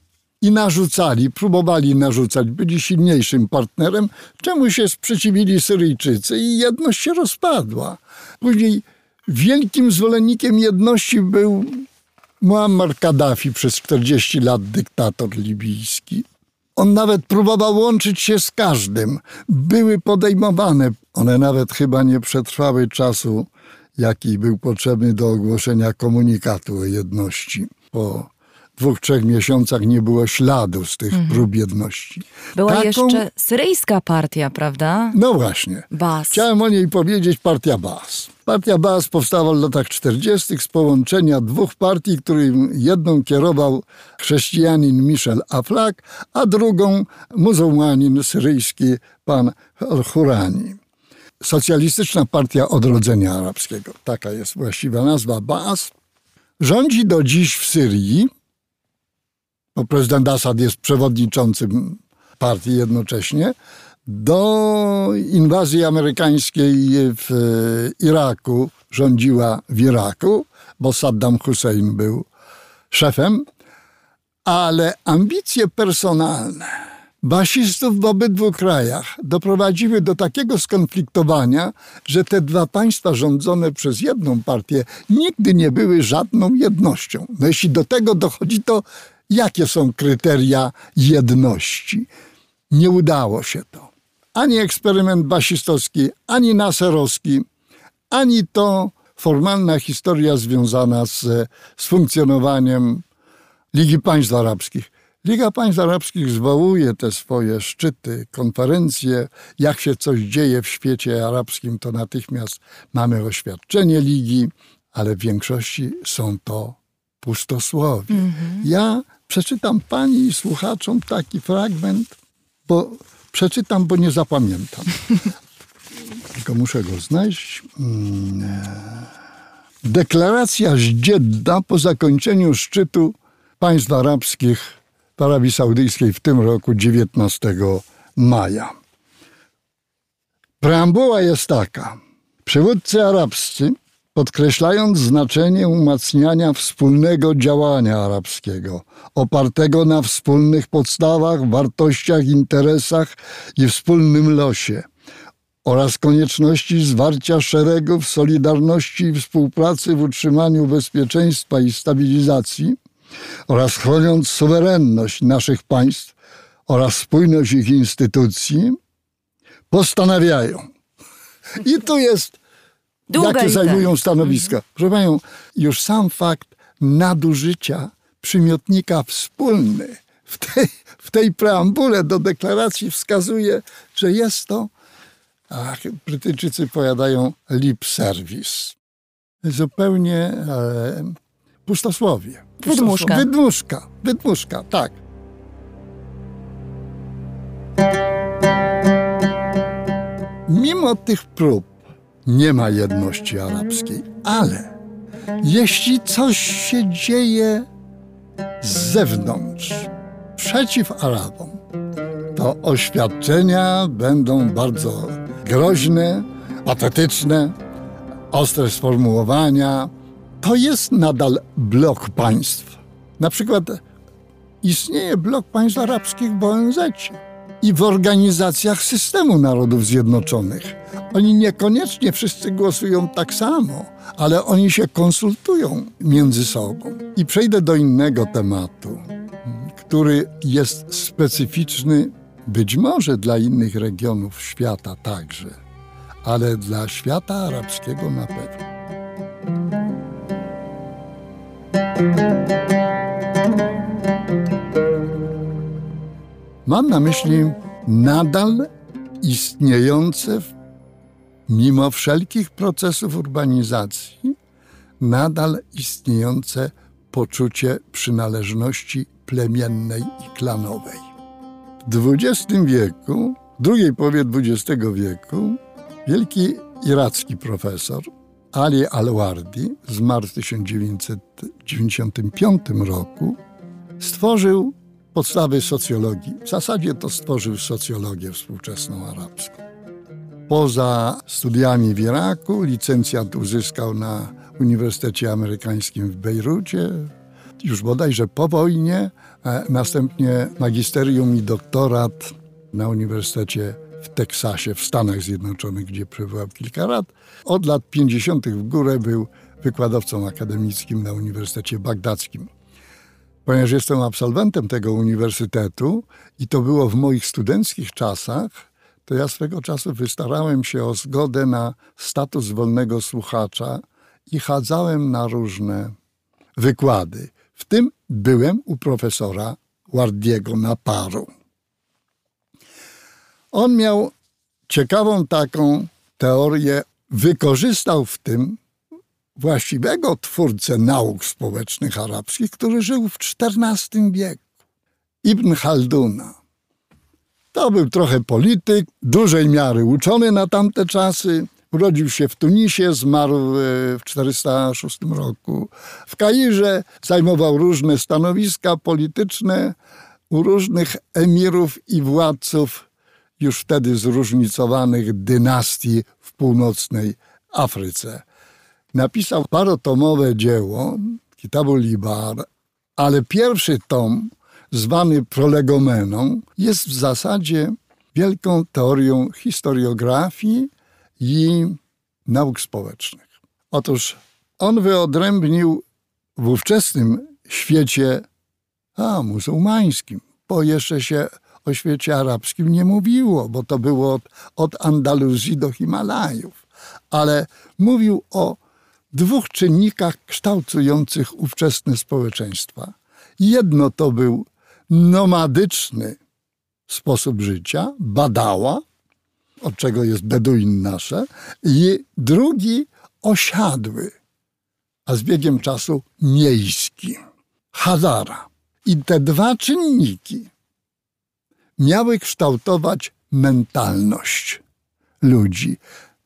Speaker 2: i narzucali, próbowali narzucać, byli silniejszym partnerem, czemu się sprzeciwili Syryjczycy i jedność się rozpadła. Później wielkim zwolennikiem jedności był Muammar Kaddafi przez 40 lat dyktator libijski. On nawet próbował łączyć się z każdym. Były podejmowane, one nawet chyba nie przetrwały czasu, jaki był potrzebny do ogłoszenia komunikatu o jedności. Po dwóch, trzech miesiącach nie było śladu z tych mhm. prób jedności.
Speaker 1: Była Taką... jeszcze syryjska partia, prawda?
Speaker 2: No właśnie.
Speaker 1: Bas.
Speaker 2: Chciałem o niej powiedzieć, partia Bas. Partia Bas powstała w latach 40. z połączenia dwóch partii, którym jedną kierował chrześcijanin Michel Aflak, a drugą muzułmanin syryjski pan Al-Hurani. Socjalistyczna Partia Odrodzenia Arabskiego, taka jest właściwa nazwa, Bas, rządzi do dziś w Syrii, bo prezydent Assad jest przewodniczącym partii jednocześnie, do inwazji amerykańskiej w Iraku rządziła w Iraku, bo Saddam Hussein był szefem, ale ambicje personalne basistów w obydwu krajach doprowadziły do takiego skonfliktowania, że te dwa państwa rządzone przez jedną partię nigdy nie były żadną jednością. No jeśli do tego dochodzi, to jakie są kryteria jedności. Nie udało się to. Ani eksperyment basistowski, ani naserowski, ani to formalna historia związana z, z funkcjonowaniem Ligi Państw Arabskich. Liga Państw Arabskich zwołuje te swoje szczyty, konferencje. Jak się coś dzieje w świecie arabskim, to natychmiast mamy oświadczenie Ligi, ale w większości są to pustosłowie. Mm -hmm. Ja przeczytam pani i słuchaczom taki fragment, bo przeczytam, bo nie zapamiętam. Tylko muszę go znaleźć. Mm, Deklaracja z Dżedda po zakończeniu szczytu państw arabskich w Arabii Saudyjskiej w tym roku 19 maja. Preambuła jest taka. Przywódcy arabscy, podkreślając znaczenie umacniania wspólnego działania arabskiego, opartego na wspólnych podstawach, wartościach, interesach i wspólnym losie – oraz konieczności zwarcia szeregów solidarności i współpracy w utrzymaniu bezpieczeństwa i stabilizacji oraz chroniąc suwerenność naszych państw oraz spójność ich instytucji, postanawiają. I tu jest, Długa jakie zajmują stanowiska. Mhm. Proszę Panią, już sam fakt nadużycia przymiotnika wspólny w tej, w tej preambule do deklaracji wskazuje, że jest to a Brytyjczycy powiadają lip service. Zupełnie e, pustosłowie.
Speaker 1: Wydmuszka.
Speaker 2: Wydmuszka, wydmuszka, tak. Mimo tych prób nie ma jedności arabskiej, ale jeśli coś się dzieje z zewnątrz, przeciw Arabom, to oświadczenia będą bardzo groźne, patetyczne, ostre sformułowania. To jest nadal blok państw. Na przykład istnieje blok państw arabskich w ONZ i w organizacjach systemu Narodów Zjednoczonych. Oni niekoniecznie wszyscy głosują tak samo, ale oni się konsultują między sobą. I przejdę do innego tematu, który jest specyficzny być może dla innych regionów świata także, ale dla świata arabskiego na pewno. Mam na myśli nadal istniejące, mimo wszelkich procesów urbanizacji, nadal istniejące poczucie przynależności plemiennej i klanowej. W XX wieku, drugiej połowie XX wieku, wielki iracki profesor Ali Al-Wardi zmarł w 1995 roku, stworzył podstawy socjologii. W zasadzie to stworzył socjologię współczesną arabską. Poza studiami w Iraku licencjat uzyskał na Uniwersytecie Amerykańskim w Bejrucie, już bodajże po wojnie, następnie magisterium i doktorat na Uniwersytecie w Teksasie, w Stanach Zjednoczonych, gdzie przebywał kilka lat. Od lat 50. w górę był wykładowcą akademickim na Uniwersytecie Bagdackim. Ponieważ jestem absolwentem tego uniwersytetu i to było w moich studenckich czasach, to ja swego czasu wystarałem się o zgodę na status wolnego słuchacza i chadzałem na różne wykłady. W tym byłem u profesora Wardiego na paru. On miał ciekawą taką teorię, wykorzystał w tym właściwego twórcę nauk społecznych arabskich, który żył w XIV wieku, Ibn Halduna. To był trochę polityk, dużej miary uczony na tamte czasy, Urodził się w Tunisie, zmarł w 406 roku. W Kairze zajmował różne stanowiska polityczne u różnych emirów i władców już wtedy zróżnicowanych dynastii w północnej Afryce. Napisał parotomowe dzieło, Kitabu Libar, ale pierwszy tom, zwany Prolegomeną, jest w zasadzie wielką teorią historiografii i nauk społecznych. Otóż on wyodrębnił w ówczesnym świecie A, muzułmańskim, bo jeszcze się o świecie arabskim nie mówiło, bo to było od, od Andaluzji do Himalajów. Ale mówił o dwóch czynnikach kształtujących ówczesne społeczeństwa. Jedno to był nomadyczny sposób życia, badała, od czego jest Beduin nasze, i drugi osiadły, a z biegiem czasu miejski, Hazara. I te dwa czynniki miały kształtować mentalność ludzi.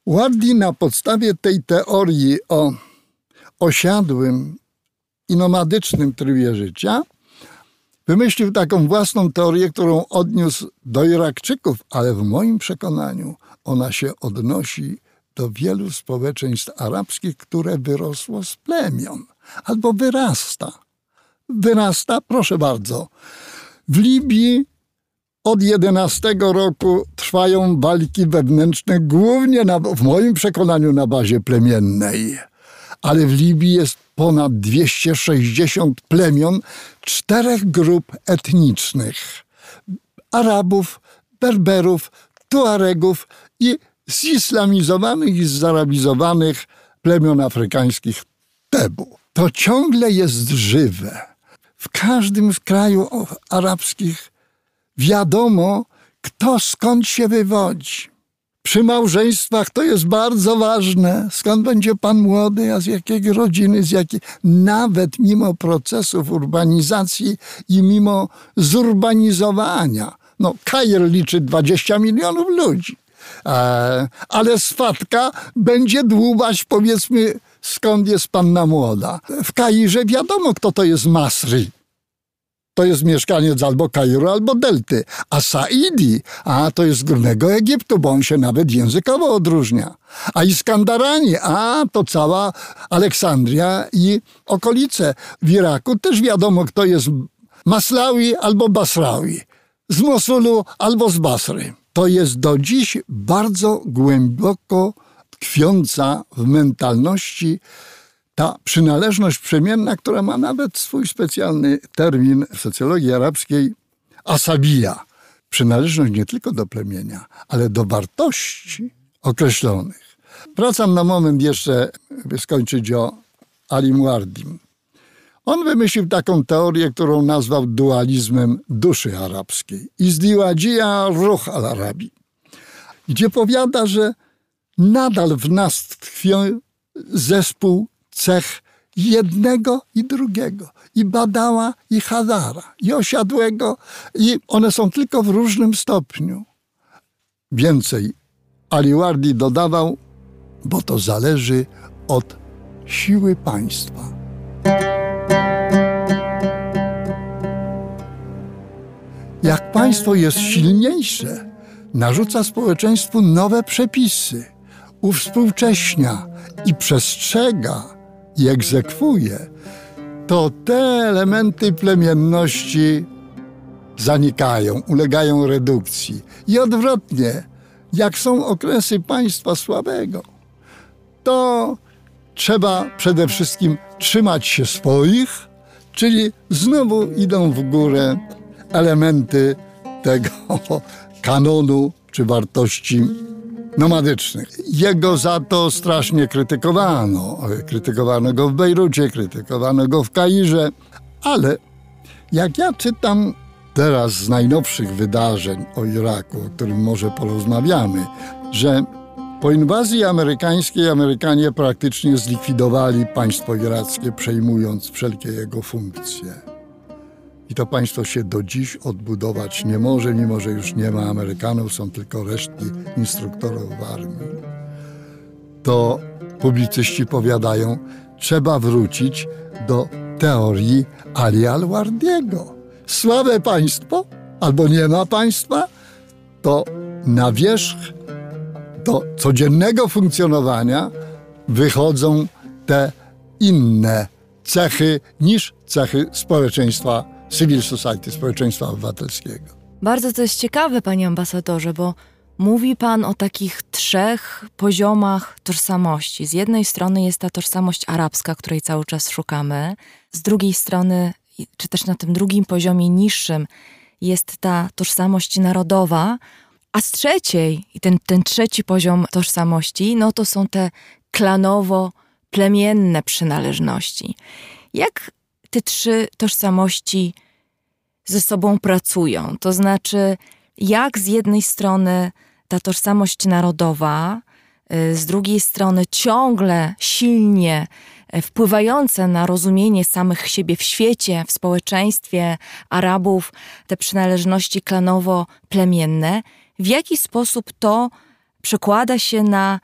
Speaker 2: Wardi na podstawie tej teorii o osiadłym i nomadycznym trybie życia wymyślił taką własną teorię, którą odniósł do Irakczyków, ale w moim przekonaniu ona się odnosi do wielu społeczeństw arabskich, które wyrosło z plemion albo wyrasta. Wyrasta, proszę bardzo. W Libii od 11 roku trwają walki wewnętrzne, głównie na, w moim przekonaniu na bazie plemiennej. Ale w Libii jest ponad 260 plemion czterech grup etnicznych: Arabów, Berberów, Tuaregów i zislamizowanych i zarabizowanych plemion afrykańskich Tebu. To ciągle jest żywe. W każdym z kraju arabskich wiadomo, kto skąd się wywodzi. Przy małżeństwach to jest bardzo ważne. Skąd będzie pan młody, a z jakiej rodziny, z jakiej... Nawet mimo procesów urbanizacji i mimo zurbanizowania. No, Kair liczy 20 milionów ludzi. E, ale swatka będzie dłubać, powiedzmy, skąd jest panna młoda. W Kairze wiadomo, kto to jest Masry to jest mieszkaniec albo Kairu, albo Delty. A Saidi, a to jest z Górnego Egiptu, bo on się nawet językowo odróżnia. A Iskandarani, a to cała Aleksandria i okolice. W Iraku też wiadomo, kto jest Maslawi albo Basrawi. Z Mosulu albo z Basry. To jest do dziś bardzo głęboko tkwiąca w mentalności ta przynależność przemienna, która ma nawet swój specjalny termin w socjologii arabskiej, asabija. Przynależność nie tylko do plemienia, ale do wartości określonych. Wracam na moment jeszcze, by skończyć o Ali Muardim. On wymyślił taką teorię, którą nazwał dualizmem duszy arabskiej. Izdiwadzia ruch al-Arabi. Gdzie powiada, że nadal w nas tkwi zespół cech jednego i drugiego. I badała, i Hazara, i osiadłego, i one są tylko w różnym stopniu. Więcej Aliwardi dodawał, bo to zależy od siły państwa. Jak państwo jest silniejsze, narzuca społeczeństwu nowe przepisy, uwspółcześnia i przestrzega i egzekwuje, to te elementy plemienności zanikają, ulegają redukcji. I odwrotnie, jak są okresy państwa słabego, to trzeba przede wszystkim trzymać się swoich, czyli znowu idą w górę elementy tego kanonu czy wartości nomadycznych. Jego za to strasznie krytykowano. Krytykowano go w Bejrucie, krytykowano go w Kairze, ale jak ja czytam teraz z najnowszych wydarzeń o Iraku, o którym może porozmawiamy, że po inwazji amerykańskiej Amerykanie praktycznie zlikwidowali państwo irackie, przejmując wszelkie jego funkcje. I to państwo się do dziś odbudować nie może, mimo że już nie ma Amerykanów, są tylko resztki instruktorów w armii. To publicyści powiadają, trzeba wrócić do teorii Ali al-Wardiego. Słabe państwo, albo nie ma państwa, to na wierzch do codziennego funkcjonowania wychodzą te inne cechy niż cechy społeczeństwa civil society, społeczeństwa obywatelskiego.
Speaker 1: Bardzo to jest ciekawe, panie ambasadorze, bo mówi pan o takich trzech poziomach tożsamości. Z jednej strony jest ta tożsamość arabska, której cały czas szukamy, z drugiej strony czy też na tym drugim poziomie niższym jest ta tożsamość narodowa, a z trzeciej, i ten, ten trzeci poziom tożsamości, no to są te klanowo-plemienne przynależności. Jak te trzy tożsamości ze sobą pracują? To znaczy, jak z jednej strony ta tożsamość narodowa, y, z drugiej strony ciągle silnie y, wpływające na rozumienie samych siebie w świecie, w społeczeństwie Arabów, te przynależności klanowo-plemienne, w jaki sposób to przekłada się na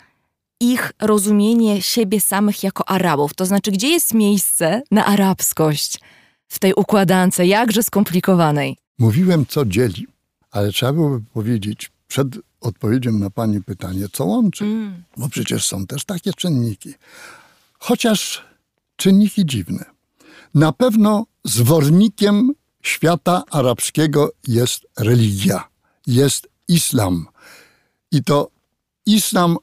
Speaker 1: ich rozumienie siebie samych jako Arabów. To znaczy, gdzie jest miejsce na arabskość w tej układance jakże skomplikowanej?
Speaker 2: Mówiłem, co dzieli, ale trzeba byłoby powiedzieć przed odpowiedzią na Pani pytanie, co łączy. Mm. Bo przecież są też takie czynniki. Chociaż czynniki dziwne. Na pewno zwornikiem świata arabskiego jest religia, jest islam. I to islam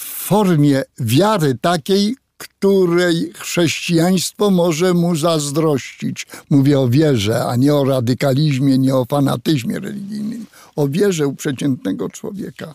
Speaker 2: w formie wiary takiej, której chrześcijaństwo może mu zazdrościć. Mówię o wierze, a nie o radykalizmie, nie o fanatyzmie religijnym. O wierze u przeciętnego człowieka.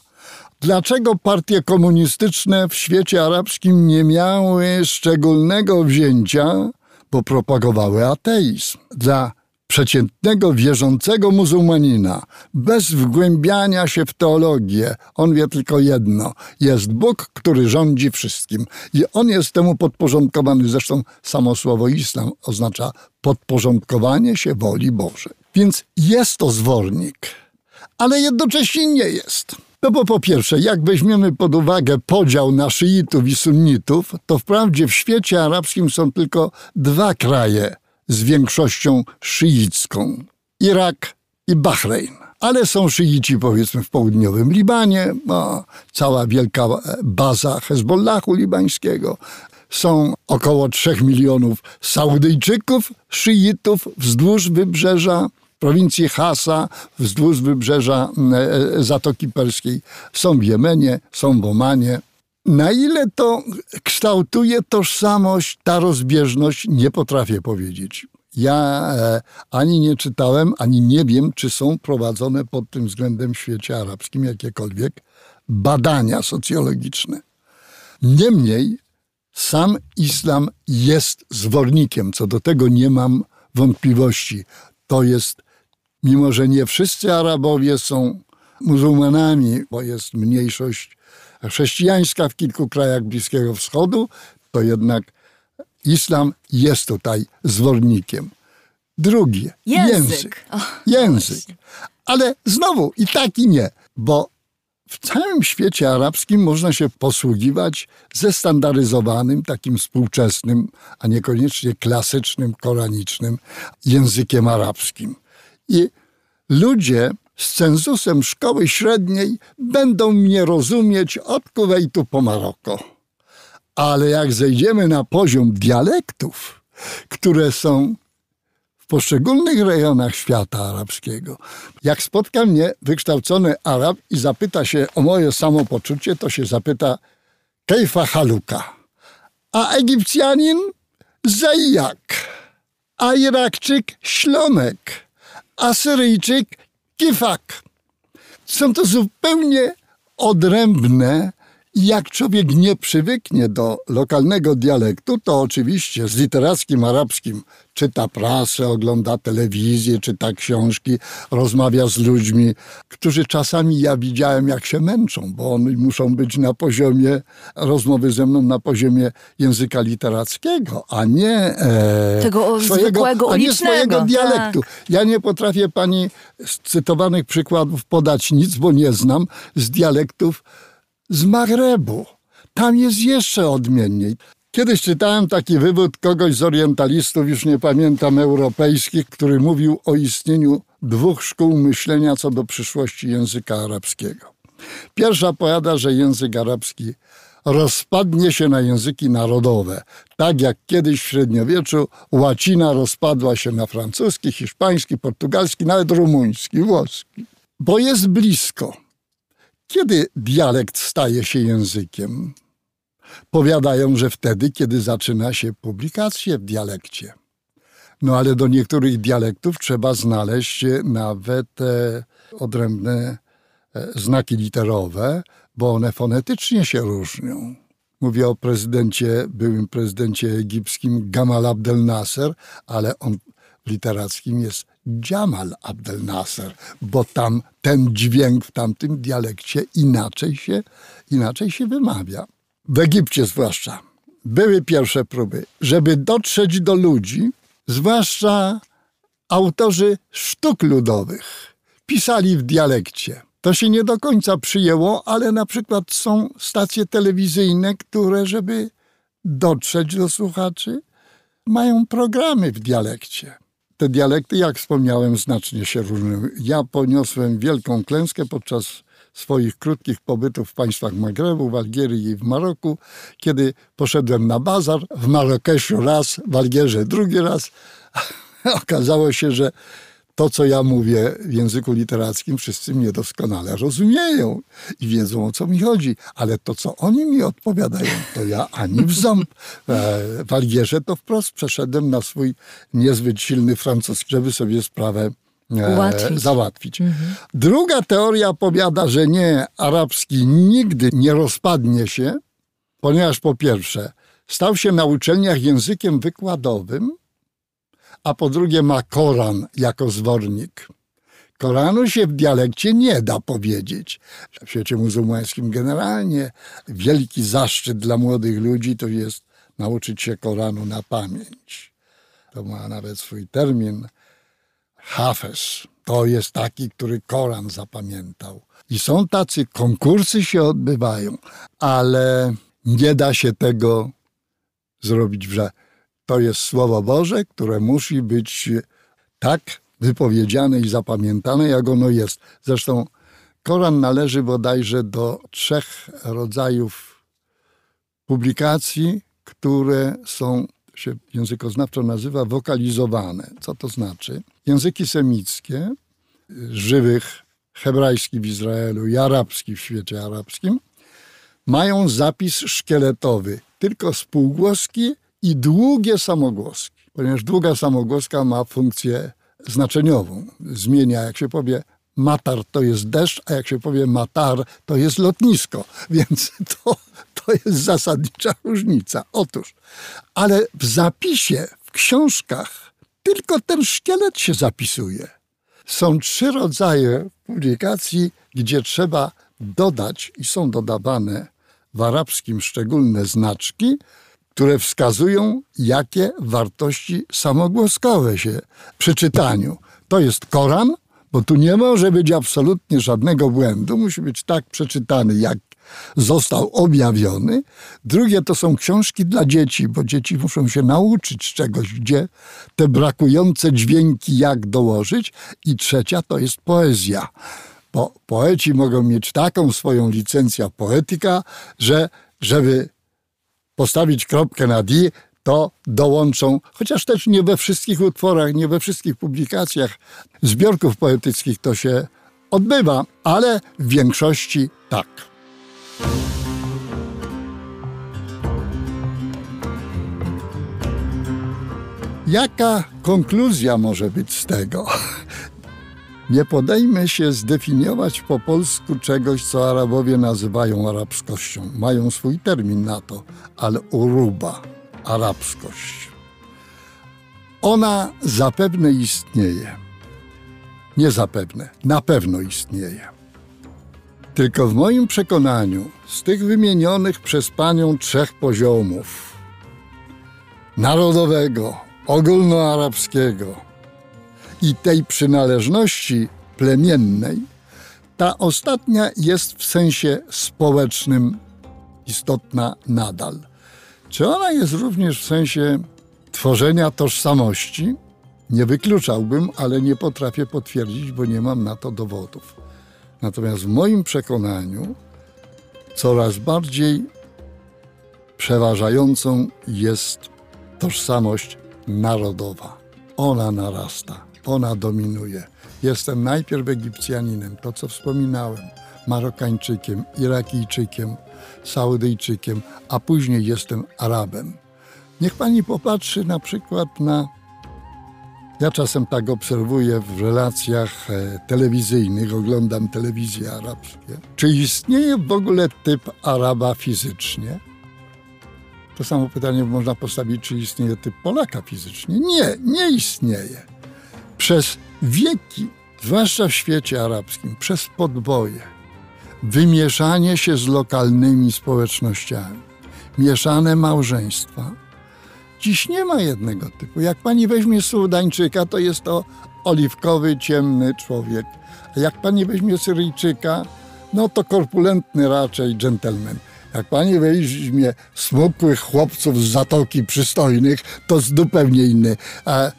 Speaker 2: Dlaczego partie komunistyczne w świecie arabskim nie miały szczególnego wzięcia? Bo propagowały ateizm. Dla przeciętnego, wierzącego muzułmanina, bez wgłębiania się w teologię, on wie tylko jedno: jest Bóg, który rządzi wszystkim. I on jest temu podporządkowany. Zresztą samo słowo islam oznacza podporządkowanie się woli Bożej. Więc jest to zwornik, ale jednocześnie nie jest. No bo po pierwsze, jak weźmiemy pod uwagę podział na szyitów i sunnitów, to wprawdzie w świecie arabskim są tylko dwa kraje z większością szyicką. Irak i Bahrein. Ale są szyici powiedzmy w południowym Libanie, cała wielka baza Hezbollahu libańskiego. Są około 3 milionów Saudyjczyków, szyitów wzdłuż wybrzeża prowincji Hasa, wzdłuż wybrzeża e, Zatoki Perskiej. Są w Jemenie, są w Omanie, na ile to kształtuje tożsamość, ta rozbieżność, nie potrafię powiedzieć. Ja e, ani nie czytałem, ani nie wiem, czy są prowadzone pod tym względem w świecie arabskim jakiekolwiek badania socjologiczne. Niemniej sam islam jest zwornikiem, co do tego nie mam wątpliwości. To jest, mimo że nie wszyscy Arabowie są muzułmanami, bo jest mniejszość chrześcijańska w kilku krajach Bliskiego Wschodu, to jednak islam jest tutaj zwornikiem. Drugie, język. Język. Oh, język. Ale znowu i tak i nie, bo w całym świecie arabskim można się posługiwać zestandaryzowanym, takim współczesnym, a niekoniecznie klasycznym, koranicznym językiem arabskim. I ludzie z cenzusem szkoły średniej będą mnie rozumieć od Kuwejtu po Maroko. Ale jak zejdziemy na poziom dialektów, które są w poszczególnych rejonach świata arabskiego. Jak spotka mnie wykształcony Arab i zapyta się o moje samopoczucie, to się zapyta Kejfa Haluka. A Egipcjanin Zajjak. A Irakczyk Ślomek. A Syryjczyk Kifak. Są to zupełnie odrębne jak człowiek nie przywyknie do lokalnego dialektu, to oczywiście z literackim arabskim czyta prasę, ogląda telewizję, czyta książki, rozmawia z ludźmi, którzy czasami ja widziałem, jak się męczą, bo oni muszą być na poziomie rozmowy ze mną na poziomie języka literackiego, a nie
Speaker 1: e, tego swojego,
Speaker 2: a nie swojego dialektu. Tak. Ja nie potrafię pani z cytowanych przykładów podać nic, bo nie znam z dialektów z Magrebu. Tam jest jeszcze odmienniej. Kiedyś czytałem taki wywód kogoś z orientalistów, już nie pamiętam, europejskich, który mówił o istnieniu dwóch szkół myślenia co do przyszłości języka arabskiego. Pierwsza powiada, że język arabski rozpadnie się na języki narodowe, tak jak kiedyś w średniowieczu łacina rozpadła się na francuski, hiszpański, portugalski, nawet rumuński, włoski, bo jest blisko kiedy dialekt staje się językiem? Powiadają, że wtedy, kiedy zaczyna się publikację w dialekcie. No ale do niektórych dialektów trzeba znaleźć nawet e, odrębne e, znaki literowe, bo one fonetycznie się różnią. Mówię o prezydencie, byłym prezydencie egipskim Gamal Abdel Nasser, ale on literackim jest Jamal Abdel Nasser, bo tam ten dźwięk w tamtym dialekcie inaczej się, inaczej się wymawia. W Egipcie zwłaszcza były pierwsze próby, żeby dotrzeć do ludzi, zwłaszcza autorzy sztuk ludowych, pisali w dialekcie. To się nie do końca przyjęło, ale na przykład są stacje telewizyjne, które, żeby dotrzeć do słuchaczy, mają programy w dialekcie. Te dialekty, jak wspomniałem, znacznie się różnią. Ja poniosłem wielką klęskę podczas swoich krótkich pobytów w państwach Magrebu, w Algierii i w Maroku, kiedy poszedłem na bazar w Marrakeszu raz, w Algierze drugi raz. Okazało się, że to, co ja mówię w języku literackim, wszyscy mnie doskonale rozumieją i wiedzą, o co mi chodzi. Ale to, co oni mi odpowiadają, to ja ani w ząb. E, w Algierze to wprost przeszedłem na swój niezbyt silny francuski, żeby sobie sprawę e, załatwić. Mhm. Druga teoria powiada, że nie, arabski nigdy nie rozpadnie się, ponieważ po pierwsze, stał się na uczelniach językiem wykładowym, a po drugie ma Koran jako zwornik. Koranu się w dialekcie nie da powiedzieć. W świecie muzułmańskim generalnie wielki zaszczyt dla młodych ludzi to jest nauczyć się Koranu na pamięć. To ma nawet swój termin. Hafez. To jest taki, który Koran zapamiętał. I są tacy, konkursy się odbywają, ale nie da się tego zrobić w żaden to jest Słowo Boże, które musi być tak wypowiedziane i zapamiętane, jak ono jest. Zresztą Koran należy bodajże do trzech rodzajów publikacji, które są, się językoznawczo nazywa, wokalizowane. Co to znaczy? Języki semickie, żywych, hebrajski w Izraelu i arabski w świecie arabskim, mają zapis szkieletowy, tylko spółgłoski i długie samogłoski, ponieważ długa samogłoska ma funkcję znaczeniową. Zmienia, jak się powie matar to jest deszcz, a jak się powie matar to jest lotnisko. Więc to, to jest zasadnicza różnica. Otóż, ale w zapisie, w książkach tylko ten szkielet się zapisuje. Są trzy rodzaje publikacji, gdzie trzeba dodać i są dodawane w arabskim szczególne znaczki, które wskazują, jakie wartości samogłoskowe się przy czytaniu. To jest Koran, bo tu nie może być absolutnie żadnego błędu, musi być tak przeczytany, jak został objawiony. Drugie to są książki dla dzieci, bo dzieci muszą się nauczyć czegoś, gdzie te brakujące dźwięki, jak dołożyć. I trzecia to jest poezja. Bo poeci mogą mieć taką swoją licencję poetyka, że żeby postawić kropkę na D, to dołączą, chociaż też nie we wszystkich utworach, nie we wszystkich publikacjach zbiorków poetyckich to się odbywa, ale w większości tak. Jaka konkluzja może być z tego? Nie podejmę się zdefiniować po polsku czegoś, co Arabowie nazywają arabskością. Mają swój termin na to, ale uruba, arabskość. Ona zapewne istnieje. Nie zapewne, na pewno istnieje. Tylko w moim przekonaniu z tych wymienionych przez panią trzech poziomów narodowego, ogólnoarabskiego, i tej przynależności plemiennej, ta ostatnia jest w sensie społecznym istotna nadal. Czy ona jest również w sensie tworzenia tożsamości? Nie wykluczałbym, ale nie potrafię potwierdzić, bo nie mam na to dowodów. Natomiast w moim przekonaniu coraz bardziej przeważającą jest tożsamość narodowa. Ona narasta ona dominuje. Jestem najpierw Egipcjaninem, to co wspominałem, Marokańczykiem, Irakijczykiem, Saudyjczykiem, a później jestem Arabem. Niech pani popatrzy na przykład na Ja czasem tak obserwuję w relacjach e, telewizyjnych, oglądam telewizje arabskie. Czy istnieje w ogóle typ Araba fizycznie? To samo pytanie można postawić, czy istnieje typ Polaka fizycznie. Nie, nie istnieje. Przez wieki, zwłaszcza w świecie arabskim, przez podboje, wymieszanie się z lokalnymi społecznościami, mieszane małżeństwa. Dziś nie ma jednego typu. Jak pani weźmie Sudańczyka, to jest to oliwkowy, ciemny człowiek. A jak pani weźmie Syryjczyka, no to korpulentny raczej dżentelmen. Jak pani weźmie smukłych chłopców z zatoki przystojnych, to zupełnie inny. A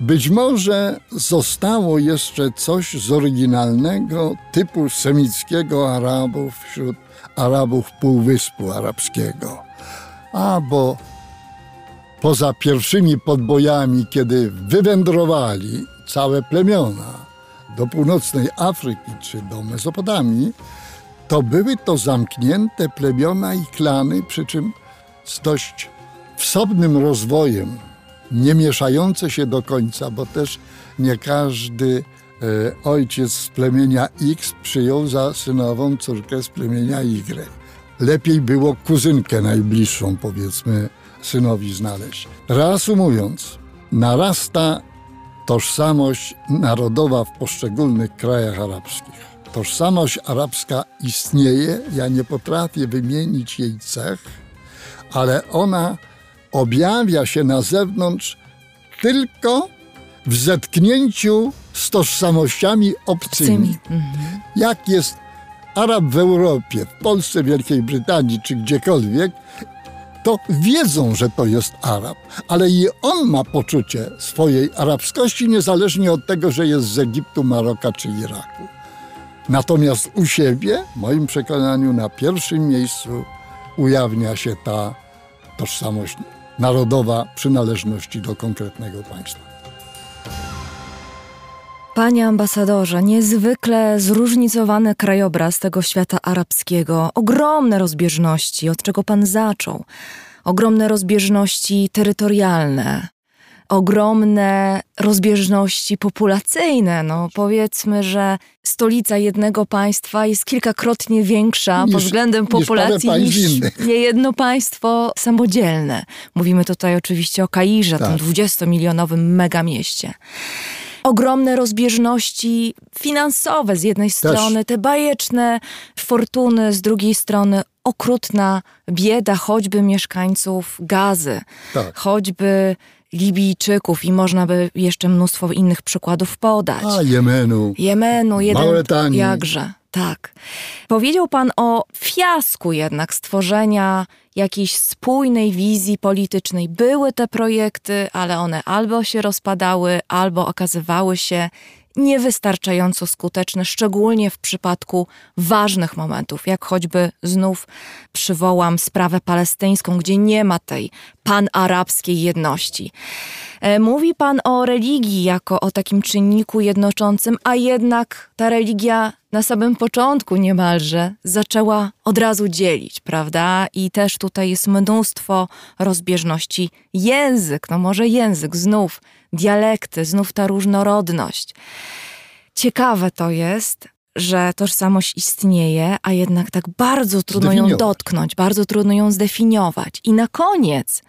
Speaker 2: być może zostało jeszcze coś z oryginalnego typu semickiego Arabów wśród Arabów Półwyspu Arabskiego. A bo poza pierwszymi podbojami, kiedy wywędrowali całe plemiona do północnej Afryki czy do Mezopotamii, to były to zamknięte plemiona i klany, przy czym z dość wsobnym rozwojem, nie mieszające się do końca, bo też nie każdy e, ojciec z plemienia X przyjął za synową córkę z plemienia Y. Lepiej było kuzynkę najbliższą, powiedzmy, synowi znaleźć. Reasumując, narasta tożsamość narodowa w poszczególnych krajach arabskich tożsamość arabska istnieje, ja nie potrafię wymienić jej cech, ale ona objawia się na zewnątrz tylko w zetknięciu z tożsamościami obcymi. Mhm. Jak jest Arab w Europie, w Polsce, Wielkiej Brytanii czy gdziekolwiek, to wiedzą, że to jest Arab, ale i on ma poczucie swojej arabskości, niezależnie od tego, że jest z Egiptu, Maroka czy Iraku. Natomiast u siebie, w moim przekonaniu, na pierwszym miejscu ujawnia się ta tożsamość narodowa przynależności do konkretnego państwa.
Speaker 1: Panie ambasadorze, niezwykle zróżnicowany krajobraz tego świata arabskiego, ogromne rozbieżności, od czego pan zaczął, ogromne rozbieżności terytorialne, ogromne rozbieżności populacyjne. No, powiedzmy, że stolica jednego państwa jest kilkakrotnie większa niż, pod względem populacji niż, niż niejedno państwo samodzielne. Mówimy tutaj oczywiście o Kairze, tak. tym 20-milionowym megamieście ogromne rozbieżności finansowe z jednej strony, te bajeczne fortuny, z drugiej strony okrutna bieda choćby mieszkańców Gazy, tak. choćby Libijczyków i można by jeszcze mnóstwo innych przykładów podać.
Speaker 2: A, Jemenu.
Speaker 1: Jemenu, jeden, Mauretanii. jakże, tak. Powiedział pan o fiasku jednak stworzenia jakiejś spójnej wizji politycznej. Były te projekty, ale one albo się rozpadały, albo okazywały się niewystarczająco skuteczne, szczególnie w przypadku ważnych momentów, jak choćby znów przywołam sprawę palestyńską, gdzie nie ma tej panarabskiej jedności. E, mówi Pan o religii jako o takim czynniku jednoczącym, a jednak ta religia na samym początku niemalże zaczęła od razu dzielić, prawda? I też tutaj jest mnóstwo rozbieżności. Język, no może język, znów dialekty, znów ta różnorodność. Ciekawe to jest, że tożsamość istnieje, a jednak tak bardzo trudno ją dotknąć, bardzo trudno ją zdefiniować. I na koniec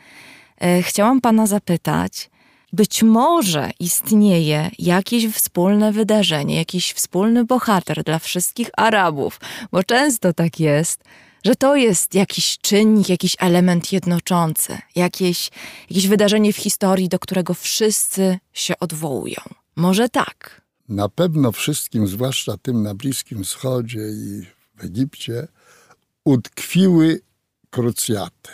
Speaker 1: e, chciałam Pana zapytać, być może istnieje jakieś wspólne wydarzenie, jakiś wspólny bohater dla wszystkich Arabów, bo często tak jest, że to jest jakiś czynnik, jakiś element jednoczący, jakieś, jakieś wydarzenie w historii, do którego wszyscy się odwołują. Może tak.
Speaker 2: Na pewno wszystkim, zwłaszcza tym na Bliskim Wschodzie i w Egipcie, utkwiły krucjaty.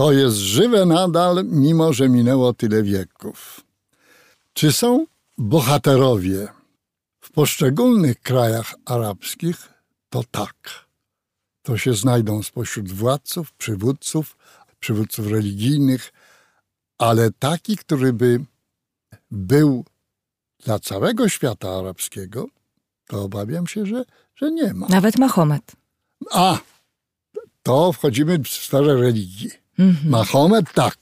Speaker 2: To jest żywe nadal, mimo że minęło tyle wieków. Czy są bohaterowie w poszczególnych krajach arabskich? To tak. To się znajdą spośród władców, przywódców, przywódców religijnych, ale taki, który by był dla całego świata arabskiego, to obawiam się, że, że nie ma.
Speaker 1: Nawet Mahomet.
Speaker 2: A, to wchodzimy w sferę religii. Mhm. Mahomet tak,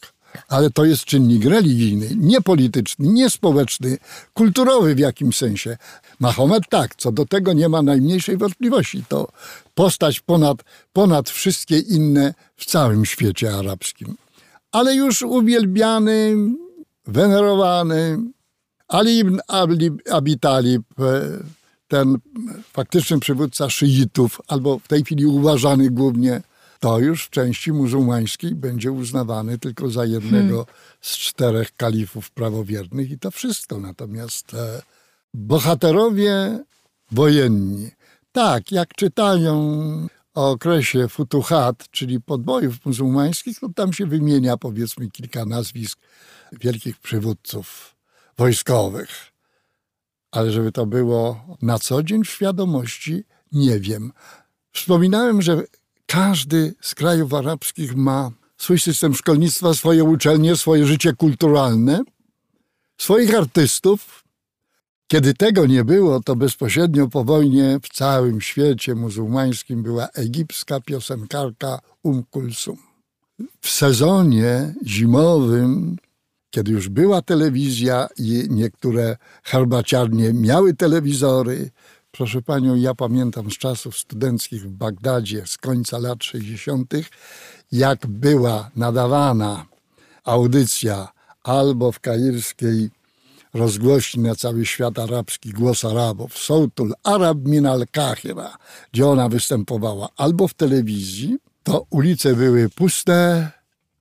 Speaker 2: Ale to jest czynnik religijny, nie polityczny, nie społeczny, kulturowy w jakimś sensie. Mahomet tak, co do tego nie ma najmniejszej wątpliwości. To postać ponad, ponad wszystkie inne w całym świecie arabskim. Ale już uwielbiany, venerowany, Ali ibn Abi Talib, e, ten faktyczny przywódca szyitów, albo w tej chwili uważany głównie, to już w części muzułmańskiej będzie uznawany tylko za jednego hmm. z czterech kalifów prawowiernych i to wszystko. Natomiast e, bohaterowie wojenni, tak, jak czytają o okresie futuhat, czyli podbojów muzułmańskich, to tam się wymienia powiedzmy kilka nazwisk wielkich przywódców wojskowych. Ale żeby to było na co dzień w świadomości, nie wiem. Wspominałem, że każdy z krajów arabskich ma swój system szkolnictwa, swoje uczelnie, swoje życie kulturalne, swoich artystów. Kiedy tego nie było, to bezpośrednio po wojnie w całym świecie muzułmańskim była egipska piosenkarka Um Kulsum. W sezonie zimowym kiedy już była telewizja i niektóre herbaciarnie miały telewizory. Proszę panią, ja pamiętam z czasów studenckich w Bagdadzie z końca lat 60., jak była nadawana audycja albo w kairskiej rozgłośni na cały świat arabski głos Arabów, Sautul Arab min al-Kahira, gdzie ona występowała, albo w telewizji, to ulice były puste,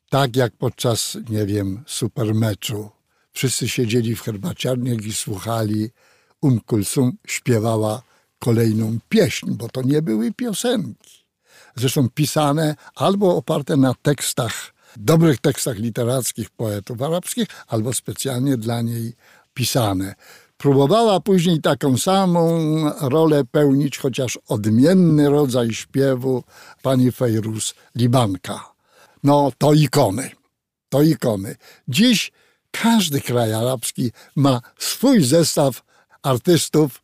Speaker 2: tak jak podczas, nie wiem, supermeczu. Wszyscy siedzieli w herbaciarniach i słuchali. Um Kulsum śpiewała kolejną pieśń, bo to nie były piosenki. Zresztą pisane albo oparte na tekstach, dobrych tekstach literackich poetów arabskich, albo specjalnie dla niej pisane. Próbowała później taką samą rolę pełnić, chociaż odmienny rodzaj śpiewu pani Fejrus Libanka no to ikony. To ikony. Dziś każdy kraj arabski ma swój zestaw artystów.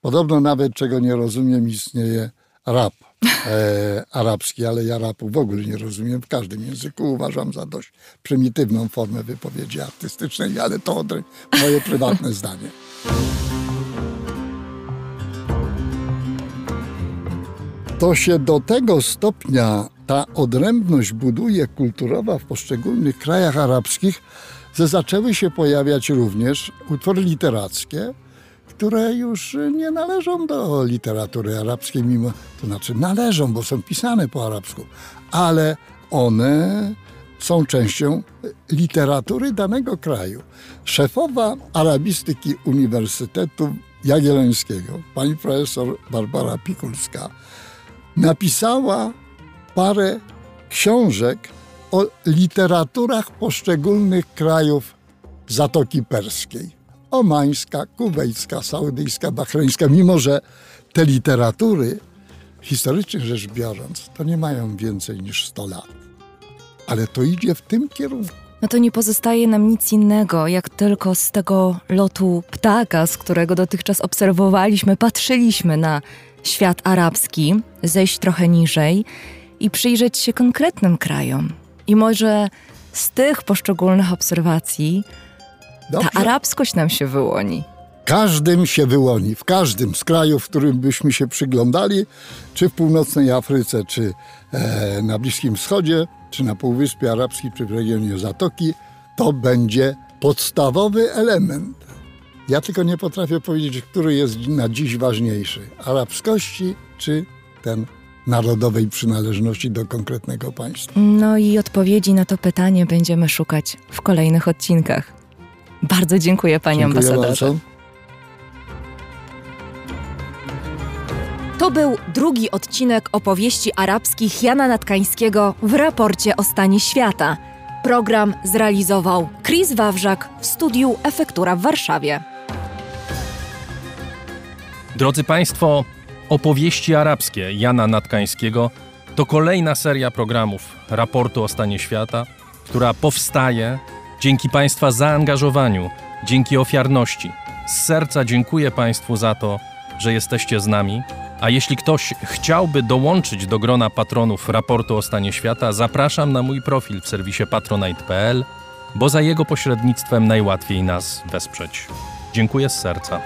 Speaker 2: Podobno nawet, czego nie rozumiem, istnieje rap e, arabski, ale ja rapu w ogóle nie rozumiem. W każdym języku uważam za dość prymitywną formę wypowiedzi artystycznej, ale to moje prywatne zdanie. To się do tego stopnia ta odrębność buduje kulturowa w poszczególnych krajach arabskich, że zaczęły się pojawiać również utwory literackie, które już nie należą do literatury arabskiej, mimo to znaczy należą, bo są pisane po arabsku, ale one są częścią literatury danego kraju. Szefowa arabistyki Uniwersytetu Jagiellońskiego, pani profesor Barbara Pikulska, napisała parę książek o literaturach poszczególnych krajów Zatoki Perskiej. Omańska, kuwejska, saudyjska, bahreńska, mimo że te literatury, historycznie rzecz biorąc, to nie mają więcej niż 100 lat. Ale to idzie w tym kierunku.
Speaker 1: No to nie pozostaje nam nic innego, jak tylko z tego lotu ptaka, z którego dotychczas obserwowaliśmy, patrzyliśmy na świat arabski, zejść trochę niżej i przyjrzeć się konkretnym krajom. I może z tych poszczególnych obserwacji Dobrze. ta arabskość nam się wyłoni.
Speaker 2: Każdym się wyłoni, w każdym z krajów, w którym byśmy się przyglądali, czy w północnej Afryce, czy e, na Bliskim Wschodzie, czy na Półwyspie Arabskim, czy w regionie Zatoki, to będzie podstawowy element. Ja tylko nie potrafię powiedzieć, który jest na dziś ważniejszy: arabskości czy ten narodowej przynależności do konkretnego państwa.
Speaker 1: No i odpowiedzi na to pytanie będziemy szukać w kolejnych odcinkach. Bardzo dziękuję panie dziękuję ambasadorze. Bardzo. To był drugi odcinek opowieści arabskich Jana Natkańskiego w raporcie o stanie świata. Program zrealizował Chris Wawrzak w studiu Efektura w Warszawie.
Speaker 3: Drodzy Państwo, Opowieści arabskie Jana Natkańskiego to kolejna seria programów raportu o stanie świata, która powstaje dzięki Państwa zaangażowaniu, dzięki ofiarności. Z serca dziękuję Państwu za to, że jesteście z nami. A jeśli ktoś chciałby dołączyć do grona patronów raportu o stanie świata, zapraszam na mój profil w serwisie patronite.pl bo za jego pośrednictwem najłatwiej nas wesprzeć. Dziękuję z serca.